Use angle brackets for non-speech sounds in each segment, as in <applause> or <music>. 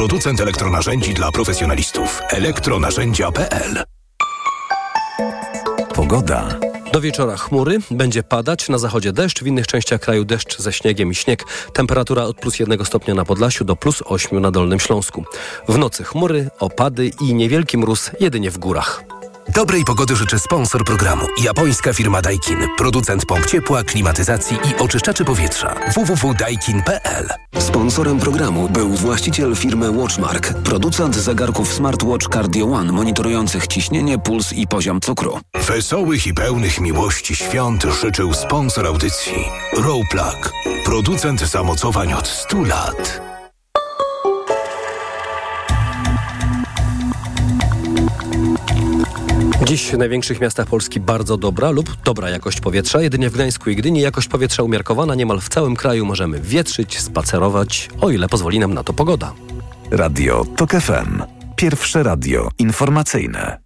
Producent elektronarzędzi dla profesjonalistów. elektronarzędzia.pl Pogoda. Do wieczora chmury, będzie padać, na zachodzie deszcz, w innych częściach kraju deszcz ze śniegiem i śnieg. Temperatura od plus jednego stopnia na Podlasiu do plus 8 na Dolnym Śląsku. W nocy chmury, opady i niewielki mróz jedynie w górach. Dobrej pogody życzy sponsor programu. Japońska firma Daikin. Producent pomp ciepła, klimatyzacji i oczyszczaczy powietrza. www.daikin.pl Sponsorem programu był właściciel firmy Watchmark, producent zegarków smartwatch Cardio One monitorujących ciśnienie, puls i poziom cukru. Wesołych i pełnych miłości świąt życzył sponsor audycji. Rowplug. Producent zamocowań od 100 lat. Dziś w największych miastach Polski bardzo dobra lub dobra jakość powietrza. Jedynie w Gdańsku i Gdyni jakość powietrza umiarkowana. Niemal w całym kraju możemy wietrzyć, spacerować, o ile pozwoli nam na to pogoda. Radio TOK FM. Pierwsze radio informacyjne.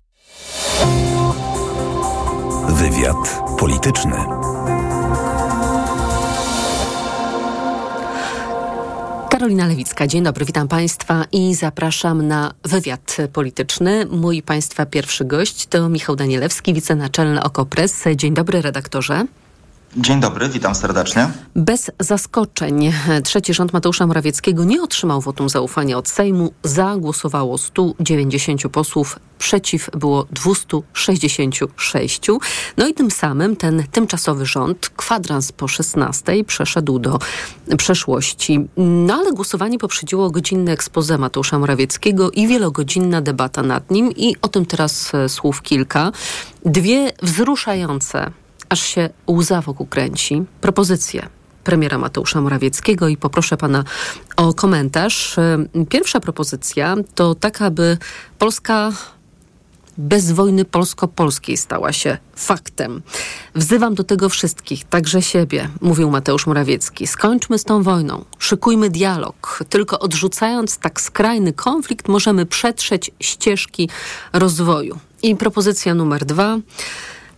Wywiad polityczny. Karolina Lewicka, dzień dobry, witam Państwa i zapraszam na wywiad polityczny. Mój Państwa pierwszy gość to Michał Danielewski, wicenaczelny OKO.press. Dzień dobry, redaktorze. Dzień dobry, witam serdecznie. Bez zaskoczeń trzeci rząd Mateusza Morawieckiego nie otrzymał wotum zaufania od Sejmu. Za głosowało 190 posłów, przeciw było 266. No i tym samym ten tymczasowy rząd, kwadrans po 16, przeszedł do przeszłości. No ale głosowanie poprzedziło godzinne ekspoze Mateusza Morawieckiego i wielogodzinna debata nad nim i o tym teraz słów kilka. Dwie wzruszające aż się łza wokół kręci. Propozycje premiera Mateusza Morawieckiego i poproszę pana o komentarz. Pierwsza propozycja to taka, by Polska bez wojny polsko-polskiej stała się faktem. Wzywam do tego wszystkich, także siebie, mówił Mateusz Morawiecki. Skończmy z tą wojną, szykujmy dialog. Tylko odrzucając tak skrajny konflikt możemy przetrzeć ścieżki rozwoju. I propozycja numer dwa.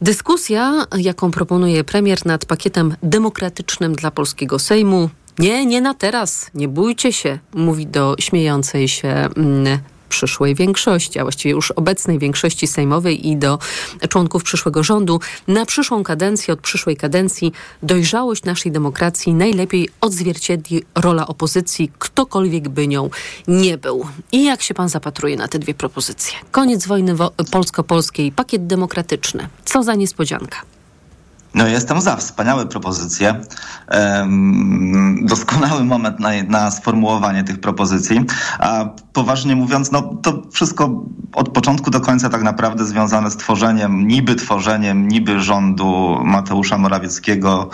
Dyskusja, jaką proponuje premier nad pakietem demokratycznym dla polskiego Sejmu, nie, nie na teraz, nie bójcie się, mówi do śmiejącej się mm, przyszłej większości, a właściwie już obecnej większości sejmowej i do członków przyszłego rządu. Na przyszłą kadencję, od przyszłej kadencji dojrzałość naszej demokracji najlepiej odzwierciedli rola opozycji, ktokolwiek by nią nie był. I jak się pan zapatruje na te dwie propozycje? Koniec wojny wo polsko-polskiej, pakiet demokratyczny. Co za niespodzianka. No jestem za, wspaniałe propozycje. Doskonały moment na, na, sformułowanie tych propozycji. A poważnie mówiąc, no to wszystko od początku do końca tak naprawdę związane z tworzeniem, niby tworzeniem, niby rządu Mateusza Morawieckiego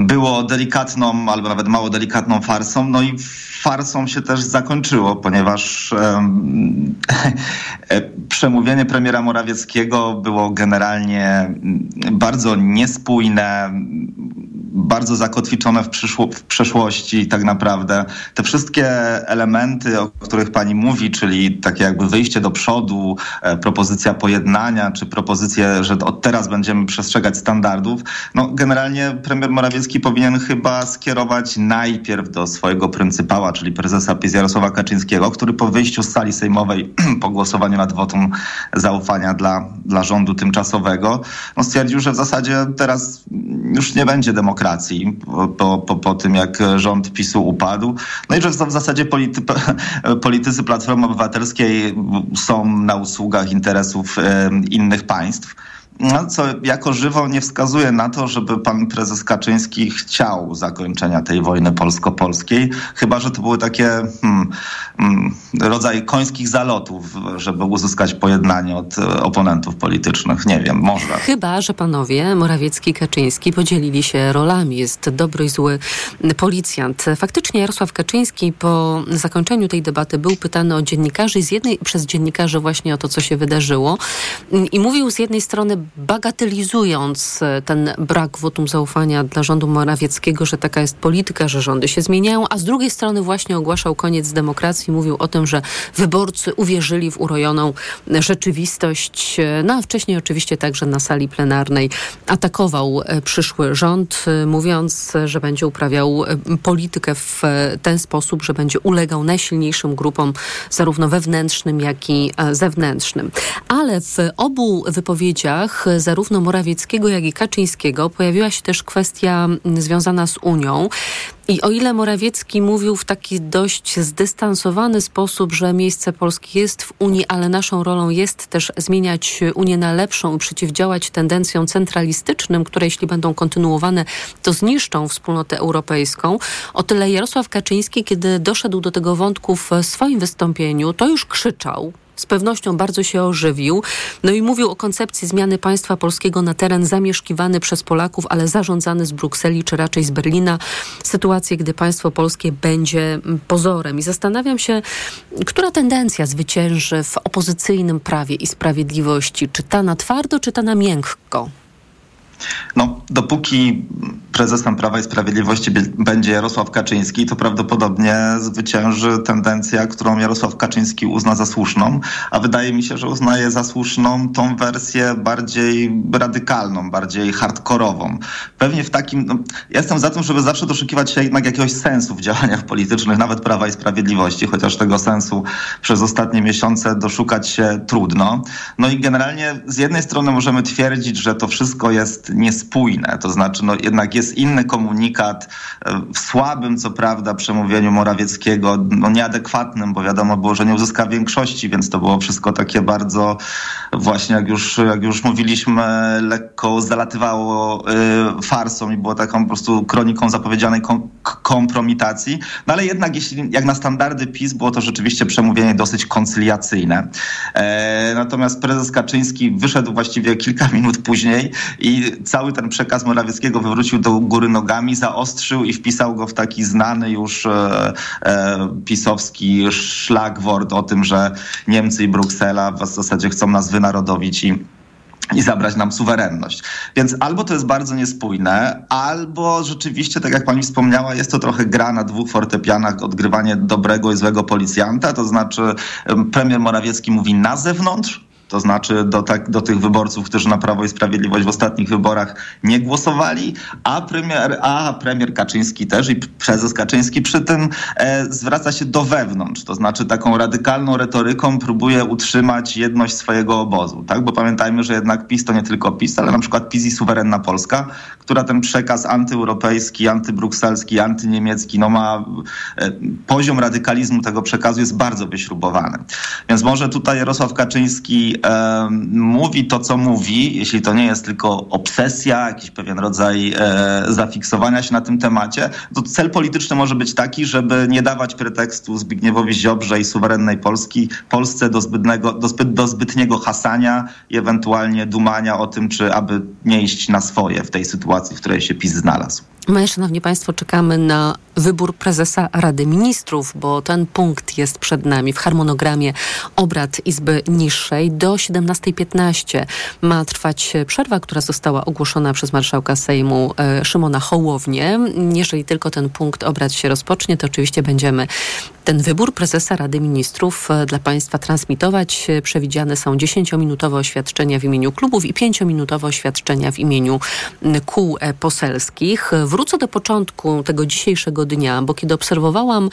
było delikatną albo nawet mało delikatną farsą. No i farsą się też zakończyło, ponieważ <laughs> przemówienie premiera Morawieckiego było generalnie bardzo niespójne, bardzo zakotwiczone w, przyszło, w przeszłości tak naprawdę. Te wszystkie elementy, o których pani mówi, czyli takie jakby wyjście do przodu, e, propozycja pojednania, czy propozycje, że od teraz będziemy przestrzegać standardów, no generalnie premier Morawiecki powinien chyba skierować najpierw do swojego pryncypała, czyli prezesa PiS Jarosława Kaczyńskiego, który po wyjściu z sali sejmowej, <clears throat> po głosowaniu nad wotum zaufania dla, dla rządu tymczasowego, no stwierdził, że w zasadzie teraz już nie będzie demokracji po, po, po tym, jak rząd PiSu upadł. No i że w zasadzie polity, <laughs> politycy Platformy Obywatelskiej są na usługach interesów innych państw no, co jako żywo nie wskazuje na to, żeby pan prezes Kaczyński chciał zakończenia tej wojny polsko-polskiej, chyba że to były takie hmm, hmm, rodzaj końskich zalotów, żeby uzyskać pojednanie od oponentów politycznych. Nie wiem, może. Chyba, że panowie Morawiecki i Kaczyński podzielili się rolami. Jest dobry i zły policjant. Faktycznie Jarosław Kaczyński po zakończeniu tej debaty był pytany o dziennikarzy z jednej przez dziennikarzy właśnie o to, co się wydarzyło i mówił z jednej strony bagatelizując e, ten brak wotum zaufania dla rządu Morawieckiego, że taka jest polityka, że rządy się zmieniają, a z drugiej strony właśnie ogłaszał koniec demokracji, mówił o tym, że wyborcy uwierzyli w urojoną rzeczywistość. No a wcześniej oczywiście także na sali plenarnej atakował e, przyszły rząd, e, mówiąc, że będzie uprawiał e, politykę w ten sposób, że będzie ulegał najsilniejszym grupom, zarówno wewnętrznym, jak i zewnętrznym. Ale w obu wypowiedziach, zarówno Morawieckiego, jak i Kaczyńskiego, pojawiła się też kwestia związana z Unią. I o ile Morawiecki mówił w taki dość zdystansowany sposób, że miejsce Polski jest w Unii, ale naszą rolą jest też zmieniać Unię na lepszą i przeciwdziałać tendencjom centralistycznym, które jeśli będą kontynuowane, to zniszczą wspólnotę europejską. O tyle Jarosław Kaczyński, kiedy doszedł do tego wątku w swoim wystąpieniu, to już krzyczał, z pewnością bardzo się ożywił. No i mówił o koncepcji zmiany państwa polskiego na teren zamieszkiwany przez Polaków, ale zarządzany z Brukseli czy raczej z Berlina. Sytuację, gdy państwo polskie będzie mm, pozorem. I zastanawiam się, która tendencja zwycięży w opozycyjnym prawie i sprawiedliwości? Czy ta na twardo, czy ta na miękko? No, dopóki prezesem Prawa i Sprawiedliwości będzie Jarosław Kaczyński, to prawdopodobnie zwycięży tendencja, którą Jarosław Kaczyński uzna za słuszną, a wydaje mi się, że uznaje za słuszną tą wersję bardziej radykalną, bardziej hardkorową. Pewnie w takim, no, jestem za tym, żeby zawsze doszukiwać się jednak jakiegoś sensu w działaniach politycznych, nawet Prawa i Sprawiedliwości, chociaż tego sensu przez ostatnie miesiące doszukać się trudno. No i generalnie z jednej strony możemy twierdzić, że to wszystko jest niespójne, to znaczy no jednak jest inny komunikat e, w słabym, co prawda, przemówieniu Morawieckiego, no nieadekwatnym, bo wiadomo było, że nie uzyska większości, więc to było wszystko takie bardzo właśnie, jak już, jak już mówiliśmy, lekko zalatywało y, farsą i było taką po prostu kroniką zapowiedzianej kom kompromitacji. No ale jednak, jeśli jak na standardy PiS, było to rzeczywiście przemówienie dosyć koncyliacyjne. E, natomiast prezes Kaczyński wyszedł właściwie kilka minut później i cały ten przekaz Morawieckiego wywrócił do góry nogami, zaostrzył i wpisał go w taki znany już e, e, pisowski szlagwort o tym, że Niemcy i Bruksela w zasadzie chcą nas wynarodowić i i zabrać nam suwerenność. Więc albo to jest bardzo niespójne, albo rzeczywiście, tak jak pani wspomniała, jest to trochę gra na dwóch fortepianach, odgrywanie dobrego i złego policjanta, to znaczy premier Morawiecki mówi na zewnątrz, to znaczy do, tak, do tych wyborców, którzy na Prawo i Sprawiedliwość w ostatnich wyborach nie głosowali, a premier, a premier Kaczyński też i prezes Kaczyński przy tym e, zwraca się do wewnątrz, to znaczy taką radykalną retoryką próbuje utrzymać jedność swojego obozu, tak? Bo pamiętajmy, że jednak PiS to nie tylko PiS, ale na przykład PiS i suwerenna Polska, która ten przekaz antyeuropejski, antybrukselski, antyniemiecki, no ma e, poziom radykalizmu tego przekazu jest bardzo wyśrubowany. Więc może tutaj Jarosław Kaczyński e, mówi to, co mówi, jeśli to nie jest tylko obsesja, jakiś pewien rodzaj e, zafiksowania się na tym temacie, to cel polityczny może być taki, żeby nie dawać pretekstu Zbigniewowi Ziobrze i suwerennej Polski, Polsce do zbytnego, do, zbyt, do zbytniego hasania i ewentualnie dumania o tym, czy aby nie iść na swoje w tej sytuacji, w której się PiS znalazł. My, szanowni państwo, czekamy na wybór prezesa Rady Ministrów, bo ten punkt jest przed nami w harmonogramie obrad Izby Niższej. Do 17.15 ma trwać przerwa, która została ogłoszona przez marszałka Sejmu e, Szymona Hołownię. Jeżeli tylko ten punkt obrad się rozpocznie, to oczywiście będziemy ten wybór prezesa Rady Ministrów e, dla Państwa transmitować. Przewidziane są 10-minutowe oświadczenia w imieniu klubów i 5-minutowe oświadczenia w imieniu kół e, poselskich. Wrócę do początku tego dzisiejszego dnia, bo kiedy obserwowałam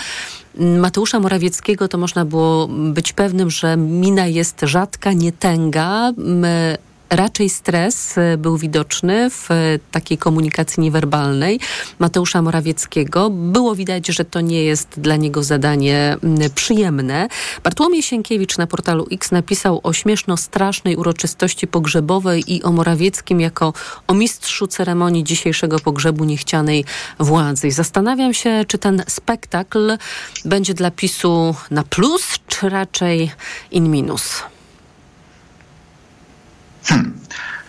Mateusza Morawieckiego, to można było być pewnym, że mina jest rzadka, nietęga raczej stres e, był widoczny w e, takiej komunikacji niewerbalnej Mateusza Morawieckiego. Było widać, że to nie jest dla niego zadanie przyjemne. Bartłomiej Sienkiewicz na portalu X napisał o śmieszno-strasznej uroczystości pogrzebowej i o Morawieckim jako o mistrzu ceremonii dzisiejszego pogrzebu niechcianej władzy. Zastanawiam się, czy ten spektakl będzie dla PiSu na plus, czy raczej in minus. Hmm.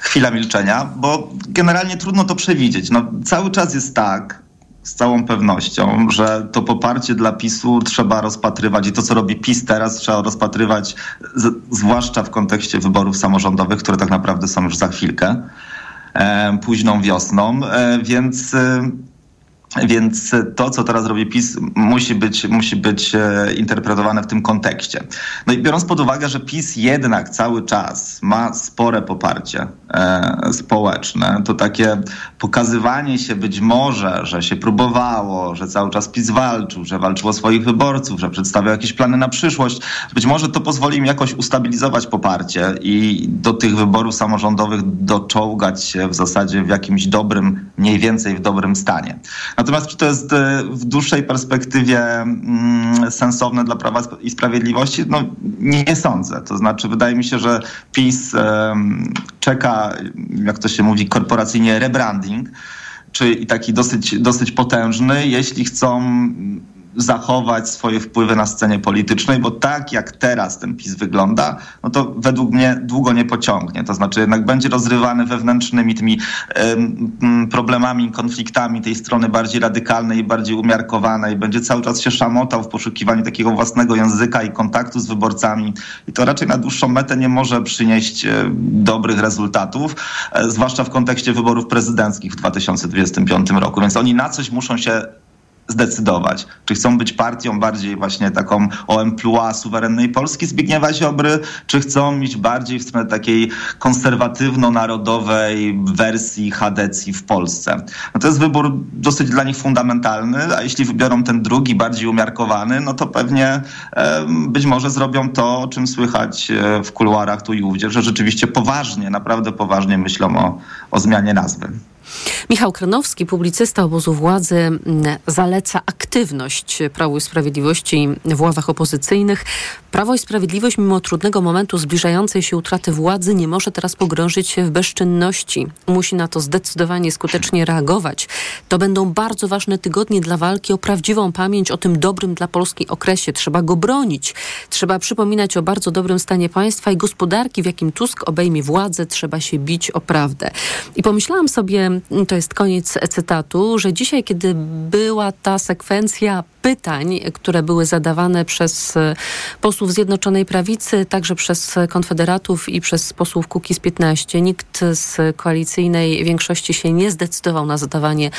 Chwila milczenia, bo generalnie trudno to przewidzieć. No, cały czas jest tak, z całą pewnością, że to poparcie dla PiSu trzeba rozpatrywać i to, co robi PiS teraz, trzeba rozpatrywać, z, zwłaszcza w kontekście wyborów samorządowych, które tak naprawdę są już za chwilkę, e, późną wiosną, e, więc e, Więc to, co teraz robi PiS, musi być, musi być e, interpretowane w tym kontekście. No i biorąc pod uwagę, że PiS jednak cały czas ma spore poparcie e, społeczne, to takie pokazywanie się być może, że się próbowało, że cały czas PiS walczył, że walczył o swoich wyborców, że przedstawiał jakieś plany na przyszłość, być może to pozwoli im jakoś ustabilizować poparcie i do tych wyborów samorządowych doczołgać się w zasadzie w jakimś dobrym, mniej więcej w dobrym stanie. Natomiast czy to jest e, w dłuższej perspektywie mm, sensowne dla Prawa i Sprawiedliwości? No nie sądzę. To znaczy wydaje mi się, że PiS czeka, jak to się mówi korporacyjnie, rebranding, czy taki dosyć, dosyć potężny, jeśli chcą zachować swoje wpływy na scenie politycznej, bo tak jak teraz ten PiS wygląda, no to według mnie długo nie pociągnie. To znaczy jednak będzie rozrywany wewnętrznymi tymi problemami, konfliktami tej strony bardziej radykalnej i bardziej umiarkowanej. Będzie cały czas się szamotał w poszukiwaniu takiego własnego języka i kontaktu z wyborcami. I to raczej na dłuższą metę nie może przynieść e, dobrych rezultatów, e, zwłaszcza w kontekście wyborów prezydenckich w 2025 roku. Więc oni na coś muszą się zdecydować. Czy chcą być partią bardziej właśnie taką o emploi suwerennej Polski Zbigniewa Ziobry, czy chcą iść bardziej w stronę takiej konserwatywno-narodowej wersji Hadecji w Polsce. No to jest wybór dosyć dla nich fundamentalny, a jeśli wybiorą ten drugi, bardziej umiarkowany, no to pewnie e, być może zrobią to, o czym słychać e, w kuluarach tu i ówdzie, że rzeczywiście poważnie, naprawdę poważnie myślą o, o zmianie nazwy. Michał Kranowski, publicysta obozu władzy, zaleca aktywność Prawu i Sprawiedliwości w ławach opozycyjnych. Prawo i Sprawiedliwość, mimo trudnego momentu zbliżającej się utraty władzy, nie może teraz pogrążyć się w bezczynności. Musi na to zdecydowanie skutecznie reagować. To będą bardzo ważne tygodnie dla walki o prawdziwą pamięć o tym dobrym dla Polski okresie. Trzeba go bronić. Trzeba przypominać o bardzo dobrym stanie państwa i gospodarki, w jakim Tusk obejmie władzę. Trzeba się bić o prawdę. I pomyślałam sobie, to jest koniec cytatu, że dzisiaj, kiedy była ta sekwencja pytań, które były zadawane przez e, posłów Zjednoczonej Prawicy, także przez Konfederatów i przez posłów Kukiz 15. Nikt z koalicyjnej większości się nie zdecydował na zadawanie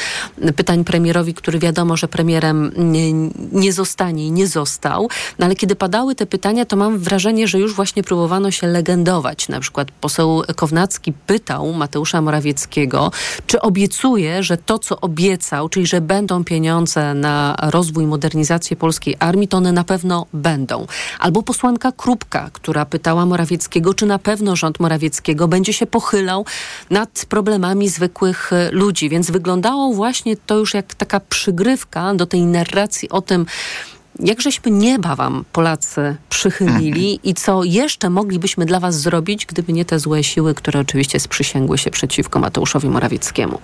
pytań premierowi, który wiadomo, że premierem nie, nie zostanie i nie został. No ale kiedy padały te pytania, to mam wrażenie, że już właśnie próbowano się legendować. Na przykład poseł Kownacki pytał Mateusza Morawieckiego, czy obiecuje, że to, co obiecał, czyli że będą pieniądze na rozwój modernizację polskiej armii, to one na pewno będą. Albo posłanka Krupka, która pytała Morawieckiego, czy na pewno rząd Morawieckiego będzie się pochylał nad problemami zwykłych e, ludzi. Więc wyglądało właśnie to już jak taka przygrywka do tej narracji o tym, jak żeśmy nieba wam, Polacy, przychylili mhm. i co jeszcze moglibyśmy dla was zrobić, gdyby nie te złe siły, które oczywiście sprzysięgły się przeciwko Mateuszowi Morawieckiemu?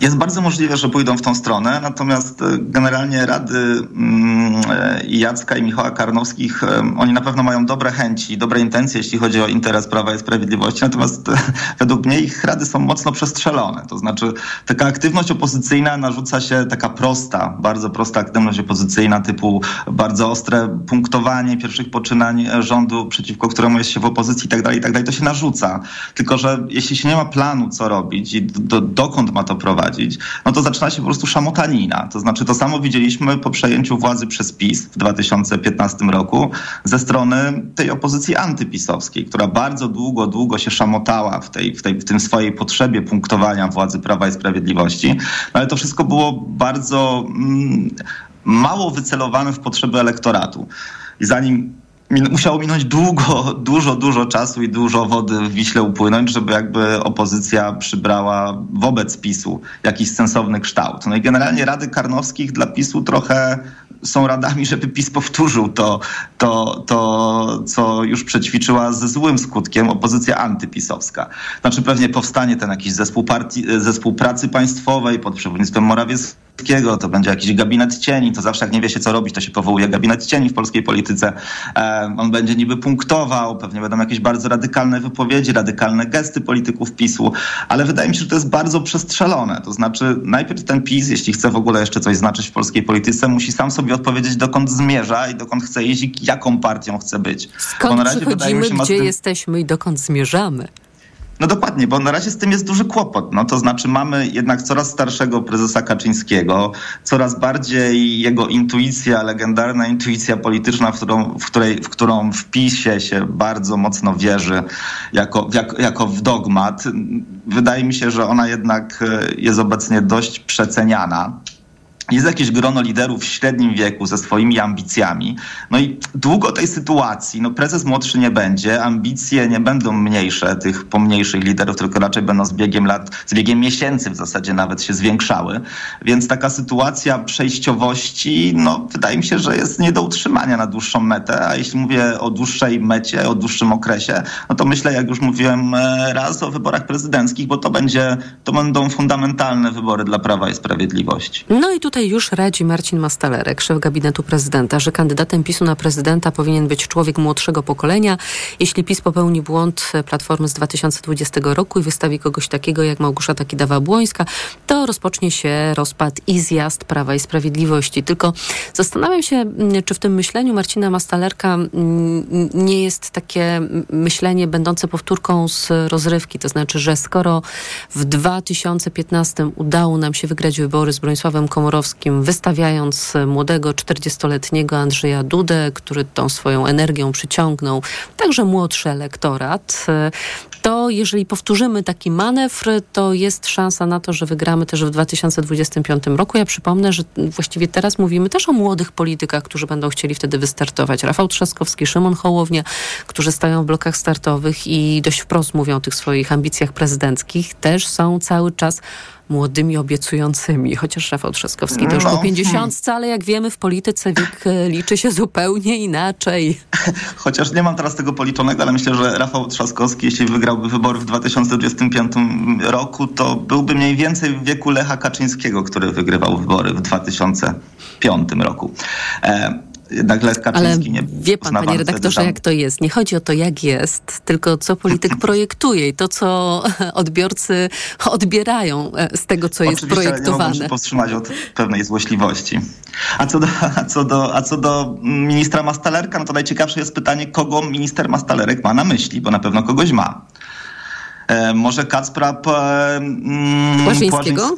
Jest bardzo możliwe, że pójdą w tą stronę, natomiast e, generalnie rady mm, e, Jacka i Michała Karnowskich, e, oni na pewno mają dobre chęci, dobre intencje, jeśli chodzi o interes Prawa i Sprawiedliwości, natomiast <laughs> według mnie ich rady są mocno przestrzelone. To znaczy taka aktywność opozycyjna narzuca się taka prosta, bardzo prosta aktywność opozycyjna typu bardzo ostre punktowanie pierwszych poczynań rządu, przeciwko któremu jest się w opozycji i tak dalej, i tak. To się narzuca. Tylko, że jeśli się nie ma planu, co robić i do, dokąd ma to prowadzić, no to zaczyna się po prostu szamotanina. To znaczy to samo widzieliśmy po przejęciu władzy przez PiS w 2015 roku ze strony tej opozycji antypisowskiej, która bardzo długo, długo się szamotała w, tej, w, tej, w tym swojej potrzebie punktowania władzy Prawa i Sprawiedliwości. No ale to wszystko było bardzo mm, mało wycelowane w potrzeby elektoratu. I zanim musiało minąć długo, <laughs> dużo, dużo czasu i dużo wody w Wiśle upłynąć, żeby jakby opozycja przybrała wobec PiSu jakiś sensowny kształt. No i generalnie Rady Karnowskich dla PiSu trochę są radami, żeby PiS powtórzył to, to, to co już przećwiczyła ze złym skutkiem opozycja antypisowska. Znaczy pewnie powstanie ten jakiś zespół, partii, zespół pracy państwowej pod przewodnictwem Morawieckiego, to będzie jakiś gabinet cieni, to zawsze jak nie wie się co robić, to się powołuje gabinet cieni w polskiej polityce. on będzie niby punktował, pewnie będą jakieś bardzo radykalne wypowiedzi, radykalne gesty polityków PiSu, ale wydaje mi się, że to jest bardzo przestrzelone. To znaczy najpierw ten PiS, jeśli chce w ogóle jeszcze coś znaczyć w polskiej polityce, musi sam sobie odpowiedzieć, dokąd zmierza i dokąd chce iść i jaką partią chce być. Skąd przychodzimy, gdzie tym... jesteśmy i dokąd zmierzamy? No dokładnie, bo na razie z tym jest duży kłopot. No to znaczy mamy jednak coraz starszego prezesa Kaczyńskiego, coraz bardziej jego intuicja, legendarna intuicja polityczna, w którą w, której, w którą w PiSie się bardzo mocno wierzy jako, jak, jako w dogmat. Wydaje mi się, że ona jednak e, jest obecnie dość przeceniana. Jest jakieś grono liderów w średnim wieku ze swoimi ambicjami. No i długo tej sytuacji, no prezes młodszy nie będzie, ambicje nie będą mniejsze tych pomniejszych liderów, tylko raczej będą z biegiem lat, z biegiem miesięcy w zasadzie nawet się zwiększały. Więc taka sytuacja przejściowości, no wydaje mi się, że jest nie do utrzymania na dłuższą metę, a jeśli mówię o dłuższej mecie, o dłuższym okresie, no to myślę, jak już mówiłem e, raz o wyborach prezydenckich, bo to będzie, to będą fundamentalne wybory dla Prawa i Sprawiedliwości. No i tutaj Tutaj już radzi Marcin Mastalerek, szef gabinetu prezydenta, że kandydatem PiSu na prezydenta powinien być człowiek młodszego pokolenia. Jeśli PiS popełni błąd Platformy z 2020 roku i wystawi kogoś takiego jak Małgorzata Kidawa-Błońska, to rozpocznie się rozpad i zjazd Prawa i Sprawiedliwości. Tylko zastanawiam się, mm, czy w tym myśleniu Marcina Mastalerka mm, nie jest takie myślenie będące powtórką z rozrywki. To znaczy, że skoro w 2015 udało nam się wygrać wybory z Bronisławem Komorowskim, wystawiając młodego 40-letniego Andrzeja Dudę, który tą swoją energią przyciągnął także młodszy elektorat, to jeżeli powtórzymy taki manewr, to jest szansa na to, że wygramy też w 2025 roku. Ja przypomnę, że właściwie teraz mówimy też o młodych politykach, którzy będą chcieli wtedy wystartować. Rafał Trzaskowski, Szymon Hołownia, którzy stoją w blokach startowych i dość wprost mówią o tych swoich ambicjach prezydenckich, też są cały czas młodymi, obiecującymi. Chociaż Rafał Trzaskowski to już no. po pięćdziesiątce, ale jak wiemy w polityce wiek e, liczy się zupełnie inaczej. <laughs> Chociaż nie mam teraz tego policzonego, ale myślę, że Rafał Trzaskowski, jeśli wygrałby wybory w 2025 roku, to byłby mniej więcej w wieku Lecha Kaczyńskiego, który wygrywał wybory w 2005 roku. E, jednak Lech Kaczyński Ale nie wie pan, panie redaktorze, jak to jest. Nie chodzi o to, jak jest, tylko co polityk <laughs> projektuje i to, co <laughs> odbiorcy odbierają e, z tego, co Oczywiście, jest projektowane. Oczywiście, nie się powstrzymać od pewnej złośliwości. A co, do, <laughs> a, co do, a co do ministra Mastalerka, no to najciekawsze jest pytanie, kogo minister Mastalerek ma na myśli, bo na pewno kogoś ma. E, może Kacpra mm? Płażyńskiego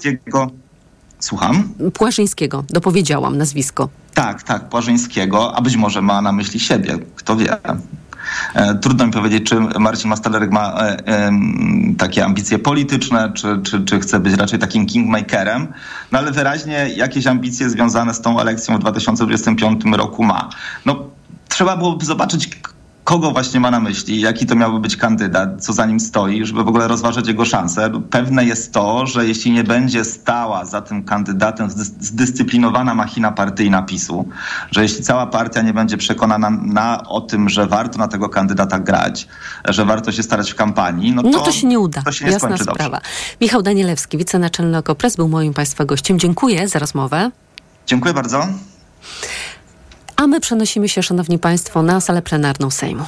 Słucham? Płażyńskiego, dopowiedziałam nazwisko. Tak, tak, Płażyńskiego, a być może ma na myśli siebie, kto wie. E, trudno mi powiedzieć, czy Marcin Mastalerek ma e, e, takie ambicje polityczne, czy, czy, czy chce być raczej takim kingmakerem, no ale wyraźnie jakieś ambicje związane z tą elekcją w 2025 roku ma. No, trzeba byłoby zobaczyć, kogo właśnie ma na myśli, jaki to miałby być kandydat, co za nim stoi, żeby w ogóle rozważyć jego szanse. Pewne jest to, że jeśli nie będzie stała za tym kandydatem zdyscyplinowana machina partyjna PiSu, że jeśli cała partia nie będzie przekonana na, o tym, że warto na tego kandydata grać, że warto się starać w kampanii, no to, no to się nie uda. To się nie Jasna sprawa. dobrze. Michał Danielewski, wicenaczelny OKO.press był moim Państwa gościem. Dziękuję za rozmowę. Dziękuję bardzo. A my przenosimy się, Szanowni Państwo, na salę plenarną Sejmu.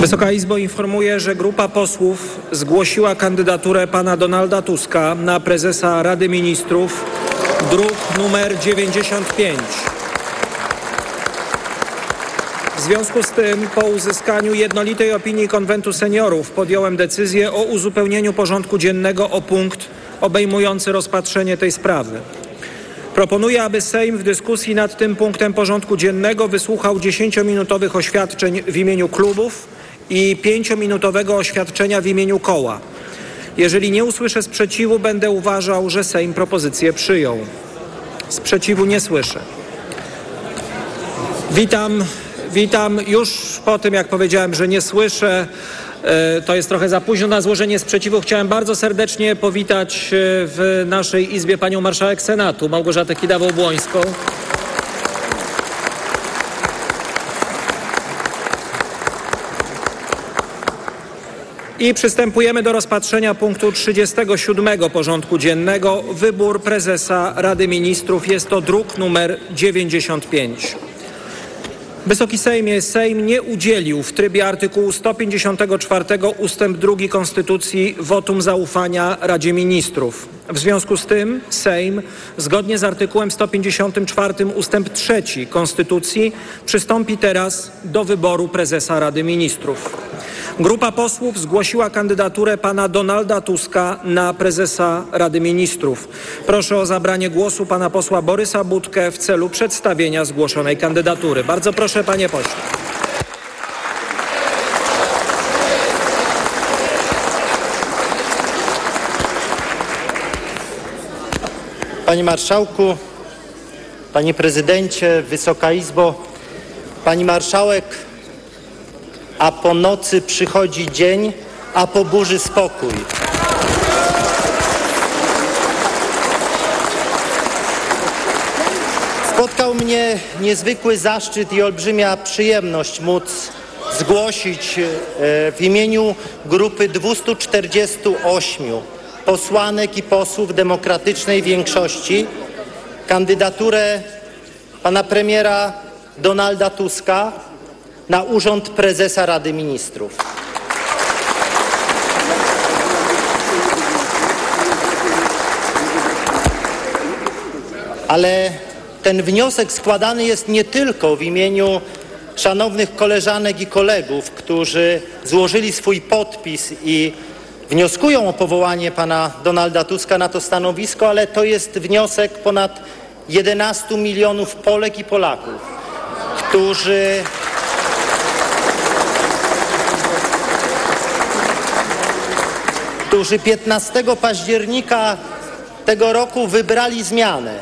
Wysoka Izbo informuje, że grupa posłów zgłosiła kandydaturę pana Donalda Tuska na prezesa Rady Ministrów, druk numer 95. W związku z tym, po uzyskaniu jednolitej opinii Konwentu Seniorów, podjąłem decyzję o uzupełnieniu porządku dziennego o punkt obejmujący rozpatrzenie tej sprawy. Proponuję, aby Sejm w dyskusji nad tym punktem porządku dziennego wysłuchał 10-minutowych oświadczeń w imieniu klubów i 5-minutowego oświadczenia w imieniu koła. Jeżeli nie usłyszę sprzeciwu, będę uważał, że Sejm propozycję przyjął. Sprzeciwu nie słyszę. Witam, witam już po tym, jak powiedziałem, że nie słyszę. E, to jest trochę za późno na złożenie sprzeciwu. Chciałem bardzo serdecznie powitać e, w naszej Izbie panią marszałek Senatu Małgorzatę Kidawą-Błońską. I przystępujemy do rozpatrzenia punktu 37 porządku dziennego. Wybór prezesa Rady Ministrów. Jest to druk numer 95. Wysoki Sejmie, Sejm nie udzielił w trybie artykułu 154 ustęp 2 Konstytucji wotum zaufania Radzie Ministrów. W związku z tym Sejm, zgodnie z artykułem 154 ustęp 3 Konstytucji, przystąpi teraz do wyboru prezesa Rady Ministrów. Grupa posłów zgłosiła kandydaturę pana Donalda Tuska na prezesa Rady Ministrów. Proszę o zabranie głosu pana posła Borysa Budkę w celu przedstawienia zgłoszonej kandydatury. Bardzo proszę panie pośle. Panie Marszałku, Panie Prezydencie, Wysoka Izbo, Pani Marszałek, a po nocy przychodzi dzień, a po burzy spokój. Spotkał mnie niezwykły zaszczyt i olbrzymia przyjemność móc zgłosić e, w imieniu grupy 248 posłanek i posłów demokratycznej większości kandydaturę pana premiera Donalda Tuska na urząd prezesa Rady Ministrów. Ale ten wniosek składany jest nie tylko w imieniu szanownych koleżanek i kolegów, którzy złożyli swój podpis i wnioskują o powołanie pana Donalda Tuska na to stanowisko, ale to jest wniosek ponad 11 milionów Polek i Polaków, którzy którzy 15 października tego roku wybrali zmianę.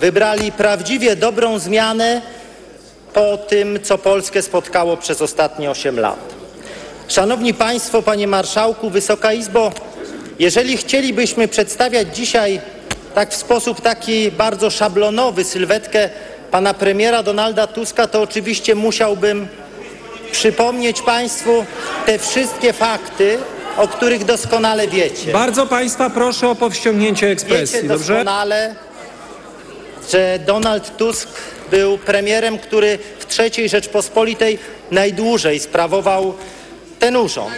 Wybrali prawdziwie dobrą zmianę po tym, co Polskę spotkało przez ostatnie 8 lat. Szanowni Państwo, Panie Marszałku, Wysoka Izbo, jeżeli chcielibyśmy przedstawiać dzisiaj tak w sposób taki bardzo szablonowy sylwetkę pana premiera Donalda Tuska, to oczywiście musiałbym przypomnieć Państwu te wszystkie fakty, o których doskonale wiecie. Bardzo państwa proszę o powściągnięcie ekspresji, Wiecie dobrze? doskonale, że Donald Tusk był premierem, który w III Rzeczpospolitej najdłużej sprawował ten urząd.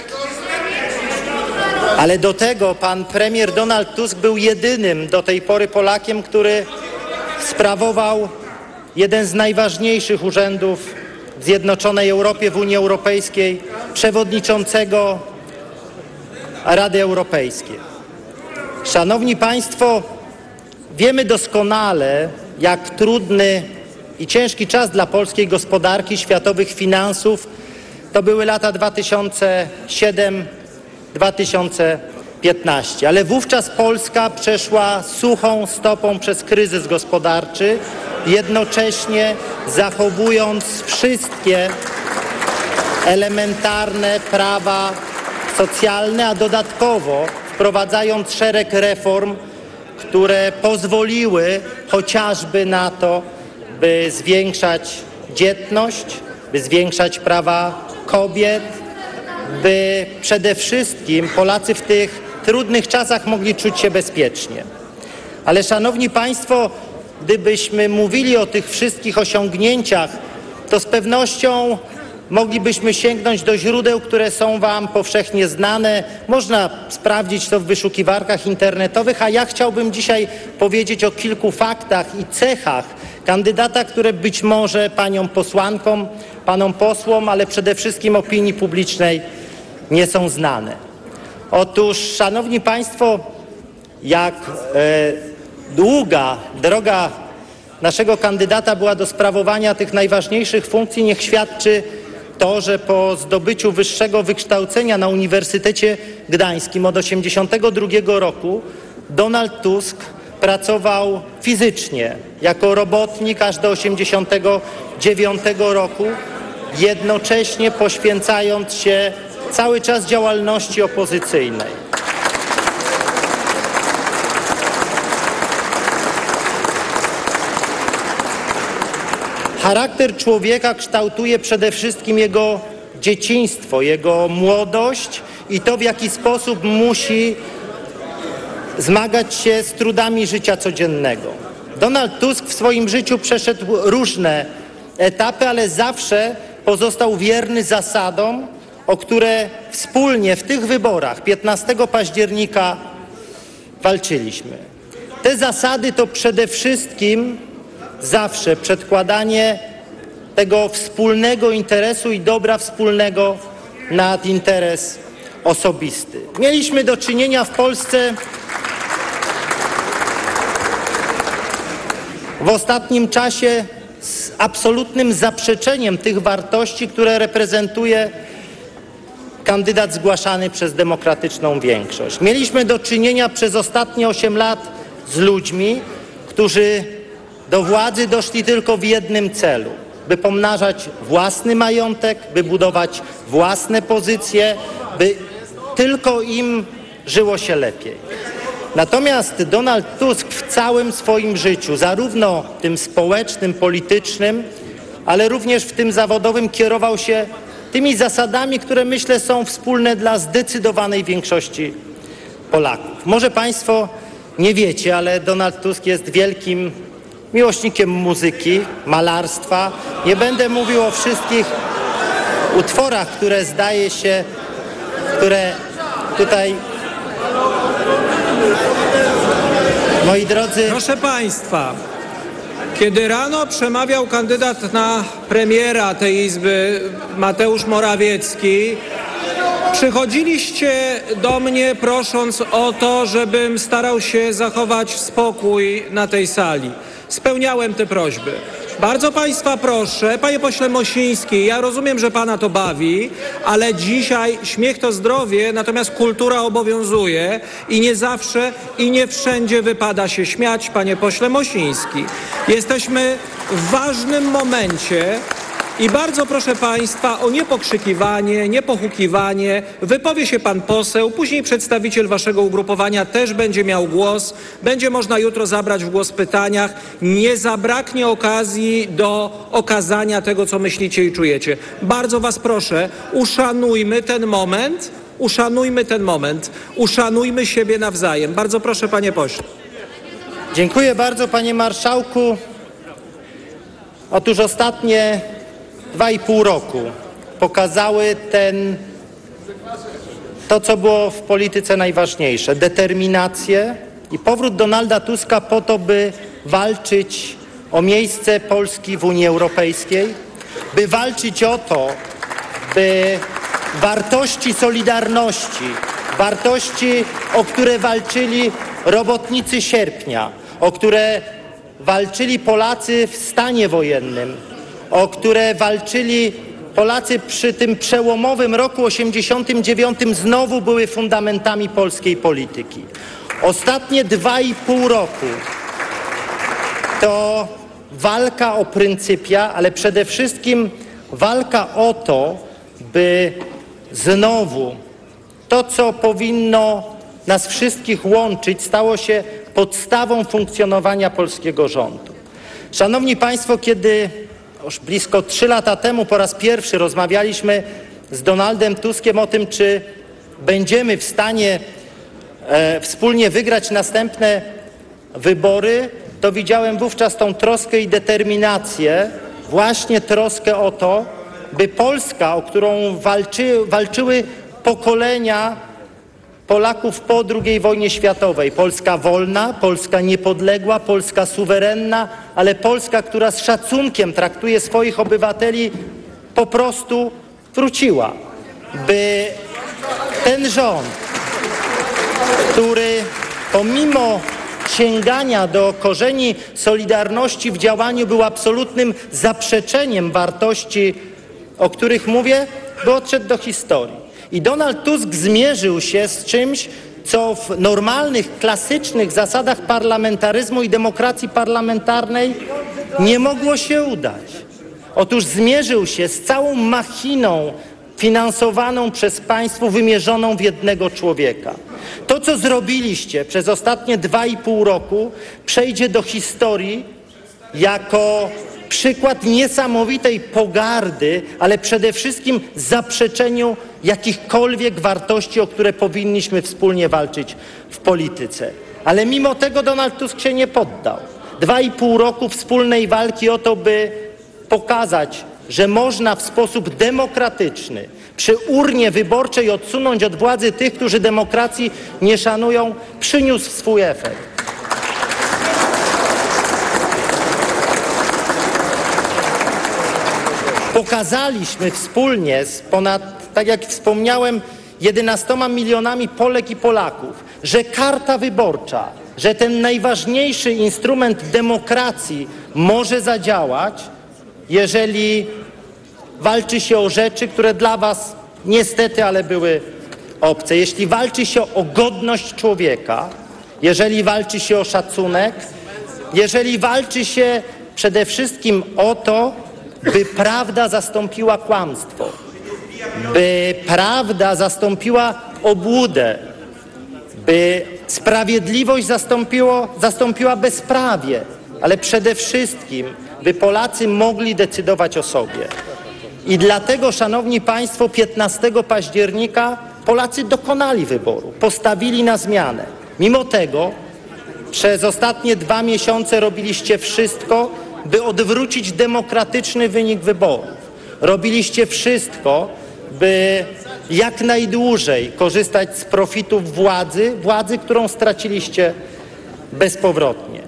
Ale do tego pan premier Donald Tusk był jedynym do tej pory Polakiem, który sprawował jeden z najważniejszych urzędów w Zjednoczonej Europie, w Unii Europejskiej, przewodniczącego Rady Europejskiej. Szanowni Państwo, wiemy doskonale, jak trudny i ciężki czas dla polskiej gospodarki, światowych finansów to były lata 2007-2015. Ale wówczas Polska przeszła suchą stopą przez kryzys gospodarczy, jednocześnie zachowując wszystkie elementarne prawa socjalne, a dodatkowo wprowadzając szereg reform, które pozwoliły chociażby na to, by zwiększać dzietność, by zwiększać prawa kobiet, by przede wszystkim Polacy w tych trudnych czasach mogli czuć się bezpiecznie. Ale szanowni Państwo, gdybyśmy mówili o tych wszystkich osiągnięciach, to z pewnością moglibyśmy sięgnąć do źródeł, które są Wam powszechnie znane. Można sprawdzić to w wyszukiwarkach internetowych, a ja chciałbym dzisiaj powiedzieć o kilku faktach i cechach kandydata, które być może Paniom posłankom, Panom posłom, ale przede wszystkim opinii publicznej nie są znane. Otóż, Szanowni Państwo, jak e, długa droga naszego kandydata była do sprawowania tych najważniejszych funkcji, niech świadczy to, że po zdobyciu wyższego wykształcenia na Uniwersytecie Gdańskim od 1982 roku Donald Tusk pracował fizycznie jako robotnik aż do 1989 roku, jednocześnie poświęcając się cały czas działalności opozycyjnej. Charakter człowieka kształtuje przede wszystkim jego dzieciństwo, jego młodość i to, w jaki sposób musi zmagać się z trudami życia codziennego. Donald Tusk w swoim życiu przeszedł różne etapy, ale zawsze pozostał wierny zasadom, o które wspólnie w tych wyborach 15 października walczyliśmy. Te zasady to przede wszystkim zawsze przedkładanie tego wspólnego interesu i dobra wspólnego nad interes osobisty. Mieliśmy do czynienia w Polsce w ostatnim czasie z absolutnym zaprzeczeniem tych wartości, które reprezentuje kandydat zgłaszany przez demokratyczną większość. Mieliśmy do czynienia przez ostatnie 8 lat z ludźmi, którzy do władzy doszli tylko w jednym celu by pomnażać własny majątek, by budować własne pozycje, by tylko im żyło się lepiej. Natomiast Donald Tusk w całym swoim życiu, zarówno tym społecznym, politycznym, ale również w tym zawodowym kierował się tymi zasadami, które myślę są wspólne dla zdecydowanej większości Polaków. Może Państwo nie wiecie, ale Donald Tusk jest wielkim miłośnikiem muzyki, malarstwa. Nie będę mówił o wszystkich utworach, które zdaje się, które tutaj Moi drodzy... Proszę Państwa, kiedy rano przemawiał kandydat na premiera tej Izby Mateusz Morawiecki, przychodziliście do mnie prosząc o to, żebym starał się zachować spokój na tej sali. Spełniałem te prośby. Bardzo Państwa proszę, Panie Pośle Mosiński, ja rozumiem, że Pana to bawi, ale dzisiaj śmiech to zdrowie, natomiast kultura obowiązuje i nie zawsze i nie wszędzie wypada się śmiać, Panie Pośle Mosiński. Jesteśmy w ważnym momencie i bardzo proszę Państwa o niepokrzykiwanie, niepochukiwanie. Wypowie się Pan poseł, później przedstawiciel Waszego ugrupowania też będzie miał głos. Będzie można jutro zabrać w głos w pytaniach. Nie zabraknie okazji do okazania tego, co myślicie i czujecie. Bardzo Was proszę, uszanujmy ten moment. Uszanujmy ten moment. Uszanujmy siebie nawzajem. Bardzo proszę, Panie Pośle. Dziękuję bardzo, Panie Marszałku. Otóż ostatnie dwa i pół roku pokazały ten, to, co było w polityce najważniejsze, determinację i powrót Donalda Tuska po to, by walczyć o miejsce Polski w Unii Europejskiej, by walczyć o to, by wartości solidarności, wartości, o które walczyli robotnicy sierpnia, o które walczyli Polacy w stanie wojennym, o które walczyli Polacy przy tym przełomowym roku 89 znowu były fundamentami polskiej polityki. Ostatnie dwa i pół roku to walka o pryncypia, ale przede wszystkim walka o to, by znowu to, co powinno nas wszystkich łączyć, stało się podstawą funkcjonowania polskiego rządu. Szanowni Państwo, kiedy blisko trzy lata temu po raz pierwszy rozmawialiśmy z Donaldem Tuskiem o tym, czy będziemy w stanie e, wspólnie wygrać następne wybory, to widziałem wówczas tą troskę i determinację, właśnie troskę o to, by Polska, o którą walczy, walczyły pokolenia Polaków po II wojnie światowej. Polska wolna, Polska niepodległa, Polska suwerenna, ale Polska, która z szacunkiem traktuje swoich obywateli, po prostu wróciła. By ten rząd, który pomimo sięgania do korzeni Solidarności w działaniu był absolutnym zaprzeczeniem wartości, o których mówię, by odszedł do historii. I Donald Tusk zmierzył się z czymś, co w normalnych, klasycznych zasadach parlamentaryzmu i demokracji parlamentarnej nie mogło się udać. Otóż zmierzył się z całą machiną finansowaną przez państwo, wymierzoną w jednego człowieka. To, co zrobiliście przez ostatnie dwa i pół roku, przejdzie do historii jako przykład niesamowitej pogardy, ale przede wszystkim zaprzeczeniu jakichkolwiek wartości, o które powinniśmy wspólnie walczyć w polityce. Ale mimo tego Donald Tusk się nie poddał. Dwa i pół roku wspólnej walki o to, by pokazać, że można w sposób demokratyczny przy urnie wyborczej odsunąć od władzy tych, którzy demokracji nie szanują, przyniósł swój efekt. Pokazaliśmy wspólnie z ponad tak jak wspomniałem, 11 milionami Polek i Polaków, że karta wyborcza, że ten najważniejszy instrument demokracji może zadziałać, jeżeli walczy się o rzeczy, które dla Was niestety, ale były obce. Jeśli walczy się o godność człowieka, jeżeli walczy się o szacunek, jeżeli walczy się przede wszystkim o to, by prawda zastąpiła kłamstwo, by prawda zastąpiła obłudę, by sprawiedliwość zastąpiło, zastąpiła bezprawie, ale przede wszystkim, by Polacy mogli decydować o sobie. I dlatego, Szanowni Państwo, 15 października Polacy dokonali wyboru, postawili na zmianę. Mimo tego przez ostatnie dwa miesiące robiliście wszystko, by odwrócić demokratyczny wynik wyborów. Robiliście wszystko, by jak najdłużej korzystać z profitów władzy, władzy, którą straciliście bezpowrotnie.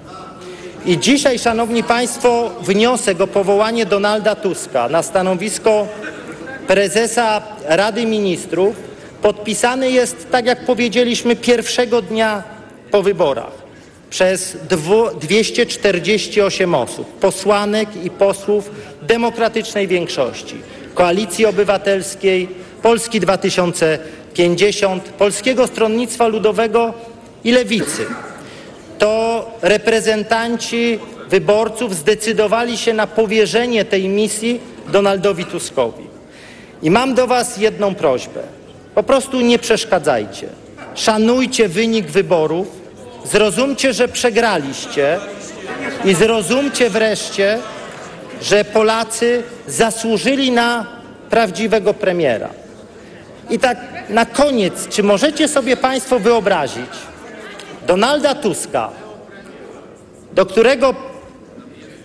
I dzisiaj, Szanowni Państwo, wniosek o powołanie Donalda Tuska na stanowisko prezesa Rady Ministrów podpisany jest, tak jak powiedzieliśmy, pierwszego dnia po wyborach przez 248 osób, posłanek i posłów demokratycznej większości, Koalicji Obywatelskiej, Polski 2050, Polskiego Stronnictwa Ludowego i Lewicy. To reprezentanci wyborców zdecydowali się na powierzenie tej misji Donaldowi Tuskowi. I mam do Was jedną prośbę. Po prostu nie przeszkadzajcie. Szanujcie wynik wyborów, zrozumcie, że przegraliście i zrozumcie wreszcie, że Polacy zasłużyli na prawdziwego premiera. I tak na koniec, czy możecie sobie Państwo wyobrazić Donalda Tuska, do którego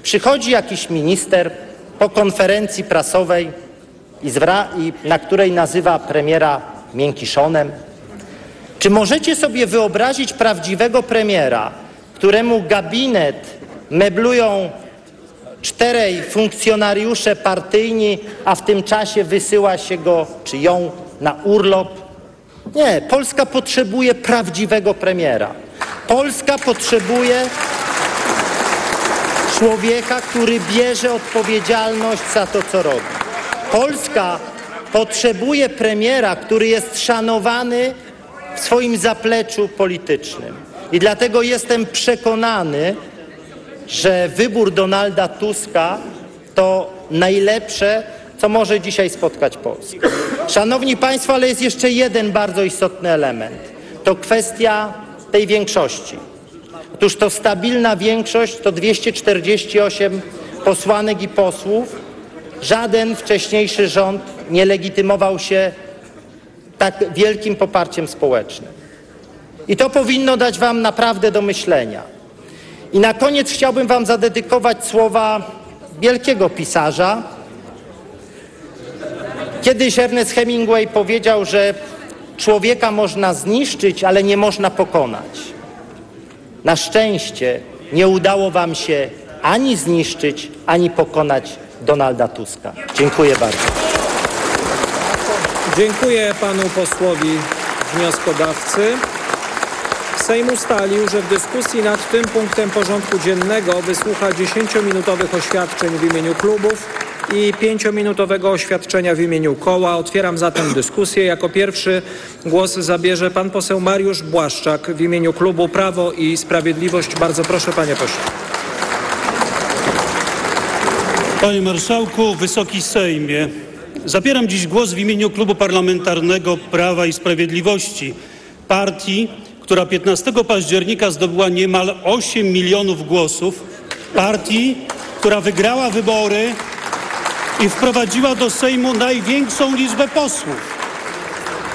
przychodzi jakiś minister po konferencji prasowej i, i na której nazywa premiera miękiszonem? Czy możecie sobie wyobrazić prawdziwego premiera, któremu gabinet meblują czterej funkcjonariusze partyjni, a w tym czasie wysyła się go czy ją na urlop? Nie, Polska potrzebuje prawdziwego premiera. Polska potrzebuje człowieka, który bierze odpowiedzialność za to, co robi. Polska potrzebuje premiera, który jest szanowany w swoim zapleczu politycznym. I dlatego jestem przekonany, że wybór Donalda Tuska to najlepsze, co może dzisiaj spotkać Polskę. Szanowni Państwo, ale jest jeszcze jeden bardzo istotny element. To kwestia tej większości. Otóż to stabilna większość to 248 posłanek i posłów. Żaden wcześniejszy rząd nie legitymował się tak wielkim poparciem społecznym. I to powinno dać Wam naprawdę do myślenia. I na koniec chciałbym Wam zadedykować słowa wielkiego pisarza. Kiedyś Ernest Hemingway powiedział, że człowieka można zniszczyć, ale nie można pokonać. Na szczęście nie udało Wam się ani zniszczyć, ani pokonać Donalda Tuska. Dziękuję bardzo. Dziękuję panu posłowi wnioskodawcy. Sejm ustalił, że w dyskusji nad tym punktem porządku dziennego wysłucha 10-minutowych oświadczeń w imieniu klubów i 5-minutowego oświadczenia w imieniu koła. Otwieram zatem dyskusję. Jako pierwszy głos zabierze pan poseł Mariusz Błaszczak w imieniu klubu Prawo i Sprawiedliwość. Bardzo proszę panie pośle. Panie Marszałku, Wysoki Sejmie. Zabieram dziś głos w imieniu Klubu Parlamentarnego Prawa i Sprawiedliwości, partii, która 15 października zdobyła niemal 8 milionów głosów, partii, która wygrała wybory i wprowadziła do Sejmu największą liczbę posłów.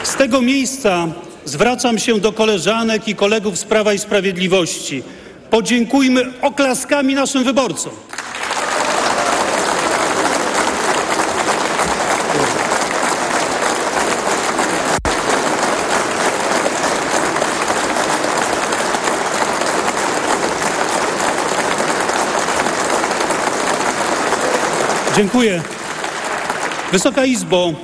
Z tego miejsca zwracam się do koleżanek i kolegów z Prawa i Sprawiedliwości. Podziękujmy oklaskami naszym wyborcom. Dziękuję. Wysoka Izbo,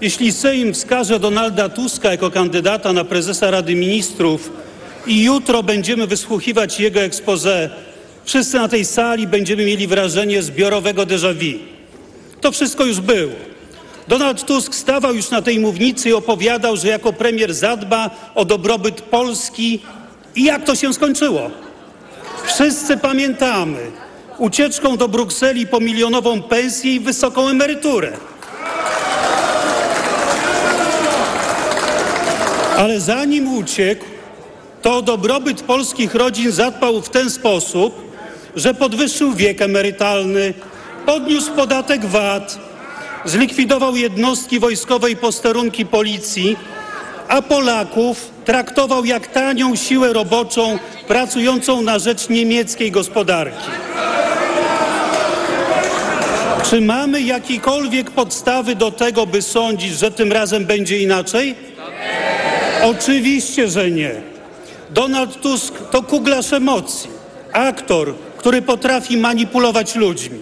jeśli Sejm wskaże Donalda Tuska jako kandydata na prezesa Rady Ministrów i jutro będziemy wysłuchiwać jego expose, wszyscy na tej sali będziemy mieli wrażenie zbiorowego déjà vu. To wszystko już było. Donald Tusk stawał już na tej mównicy i opowiadał, że jako premier zadba o dobrobyt Polski i jak to się skończyło. Wszyscy pamiętamy ucieczką do Brukseli po milionową pensję i wysoką emeryturę. Ale zanim uciekł, to dobrobyt polskich rodzin zadbał w ten sposób, że podwyższył wiek emerytalny, podniósł podatek VAT, zlikwidował jednostki wojskowe i posterunki policji, a Polaków traktował jak tanią siłę roboczą pracującą na rzecz niemieckiej gospodarki. Czy mamy jakiekolwiek podstawy do tego, by sądzić, że tym razem będzie inaczej? Oczywiście, że nie. Donald Tusk to kuglarz emocji, aktor, który potrafi manipulować ludźmi.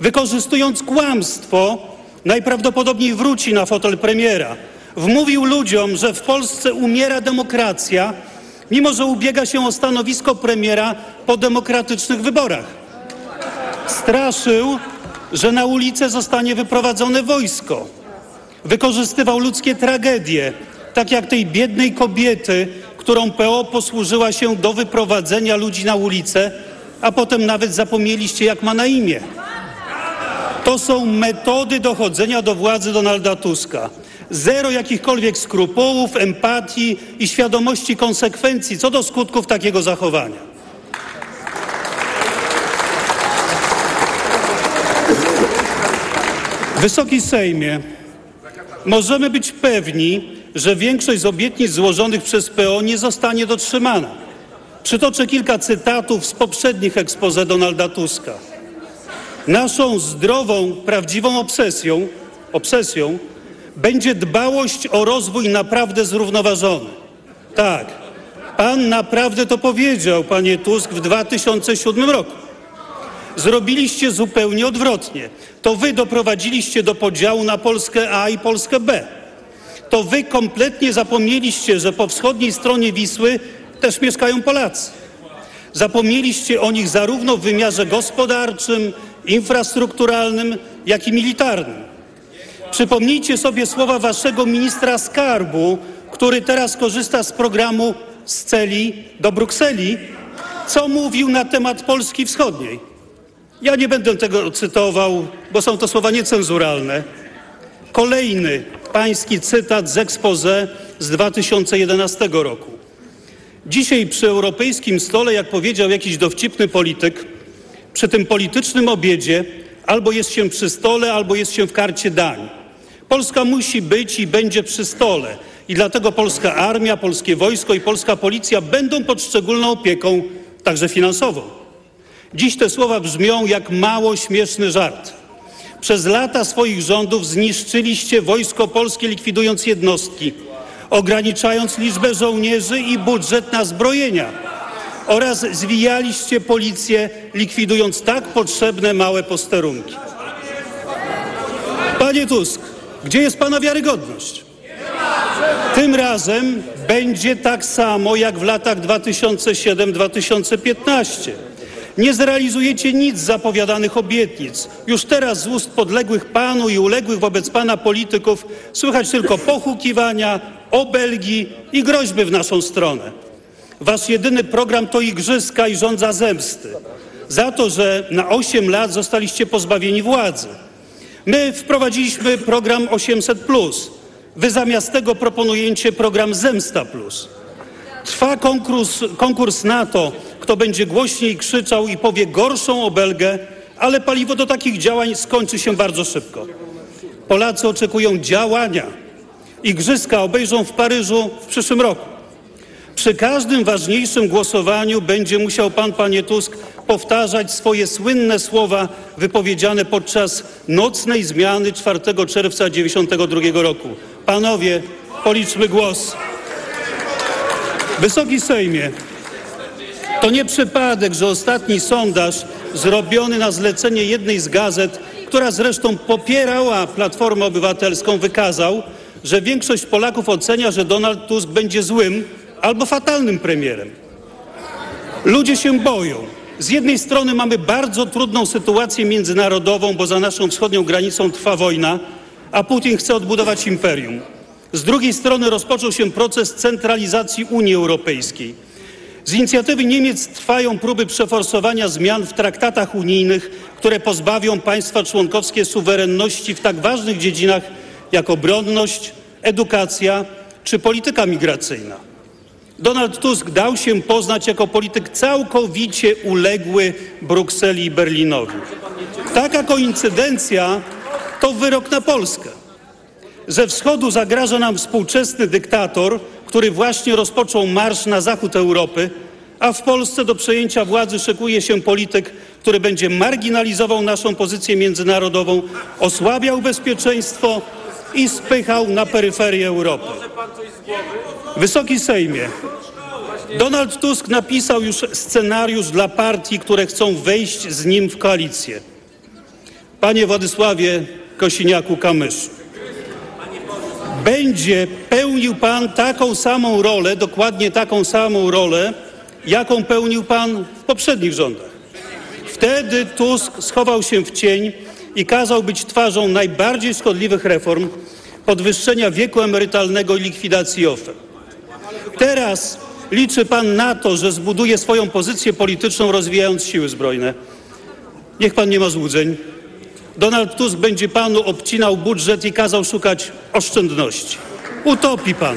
Wykorzystując kłamstwo, najprawdopodobniej wróci na fotel premiera. Wmówił ludziom, że w Polsce umiera demokracja, mimo że ubiega się o stanowisko premiera po demokratycznych wyborach. Straszył, że na ulicę zostanie wyprowadzone wojsko. Wykorzystywał ludzkie tragedie, tak jak tej biednej kobiety, którą PO posłużyła się do wyprowadzenia ludzi na ulicę, a potem nawet zapomnieliście, jak ma na imię. To są metody dochodzenia do władzy Donalda Tuska. Zero jakichkolwiek skrupułów, empatii i świadomości konsekwencji co do skutków takiego zachowania. Wysoki Sejmie, możemy być pewni, że większość z obietnic złożonych przez PO nie zostanie dotrzymana. Przytoczę kilka cytatów z poprzednich expose Donalda Tuska. Naszą zdrową, prawdziwą obsesją, obsesją będzie dbałość o rozwój naprawdę zrównoważony. Tak, pan naprawdę to powiedział, panie Tusk, w 2007 roku. Zrobiliście zupełnie odwrotnie. To wy doprowadziliście do podziału na Polskę A i Polskę B. To wy kompletnie zapomnieliście, że po wschodniej stronie Wisły też mieszkają Polacy. Zapomnieliście o nich zarówno w wymiarze gospodarczym, infrastrukturalnym, jak i militarnym. Przypomnijcie sobie słowa waszego ministra skarbu, który teraz korzysta z programu z celi do Brukseli, co mówił na temat Polski Wschodniej. Ja nie będę tego cytował, bo są to słowa niecenzuralne. Kolejny pański cytat z expose z 2011 roku. Dzisiaj przy europejskim stole, jak powiedział jakiś dowcipny polityk, przy tym politycznym obiedzie albo jest się przy stole, albo jest się w karcie dań. Polska musi być i będzie przy stole. I dlatego polska armia, polskie wojsko i polska policja będą pod szczególną opieką, także finansową. Dziś te słowa brzmią jak mało śmieszny żart. Przez lata swoich rządów zniszczyliście wojsko polskie, likwidując jednostki, ograniczając liczbę żołnierzy i budżet na zbrojenia oraz zwijaliście policję, likwidując tak potrzebne małe posterunki. Panie Tusk, gdzie jest pana wiarygodność? Tym razem będzie tak samo jak w latach 2007-2015. Nie zrealizujecie nic z zapowiadanych obietnic. Już teraz z ust podległych panu i uległych wobec pana polityków słychać tylko pochukiwania, obelgi i groźby w naszą stronę. Wasz jedyny program to igrzyska i rządza zemsty. Za to, że na 8 lat zostaliście pozbawieni władzy. My wprowadziliśmy program 800. Wy zamiast tego proponujecie program Zemsta Plus. Trwa konkurs, konkurs na to, kto będzie głośniej krzyczał i powie gorszą obelgę, ale paliwo do takich działań skończy się bardzo szybko. Polacy oczekują działania. Igrzyska obejrzą w Paryżu w przyszłym roku. Przy każdym ważniejszym głosowaniu będzie musiał pan, panie Tusk, powtarzać swoje słynne słowa wypowiedziane podczas nocnej zmiany 4 czerwca 1992 roku. Panowie, policzmy głos. Wysoki Sejmie, to nie przypadek, że ostatni sondaż zrobiony na zlecenie jednej z gazet która zresztą popierała Platformę Obywatelską, wykazał, że większość Polaków ocenia, że Donald Tusk będzie złym albo fatalnym premierem. Ludzie się boją. Z jednej strony mamy bardzo trudną sytuację międzynarodową, bo za naszą wschodnią granicą trwa wojna, a Putin chce odbudować imperium. Z drugiej strony rozpoczął się proces centralizacji Unii Europejskiej. Z inicjatywy Niemiec trwają próby przeforsowania zmian w traktatach unijnych, które pozbawią państwa członkowskie suwerenności w tak ważnych dziedzinach jak obronność, edukacja czy polityka migracyjna. Donald Tusk dał się poznać jako polityk całkowicie uległy Brukseli i Berlinowi. Taka koincydencja to wyrok na Polskę. Ze wschodu zagraża nam współczesny dyktator, który właśnie rozpoczął marsz na zachód Europy, a w Polsce do przejęcia władzy szykuje się polityk, który będzie marginalizował naszą pozycję międzynarodową, osłabiał bezpieczeństwo i spychał na peryferię Europy. Wysoki Sejmie, Donald Tusk napisał już scenariusz dla partii, które chcą wejść z nim w koalicję. Panie Władysławie Kosiniaku-Kamyszu, będzie pełnił Pan taką samą rolę, dokładnie taką samą rolę, jaką pełnił Pan w poprzednich rządach. Wtedy Tusk schował się w cień i kazał być twarzą najbardziej szkodliwych reform podwyższenia wieku emerytalnego i likwidacji OFE. Teraz liczy Pan na to, że zbuduje swoją pozycję polityczną, rozwijając siły zbrojne. Niech Pan nie ma złudzeń. Donald Tusk będzie Panu obcinał budżet i kazał szukać oszczędności. Utopi Pan.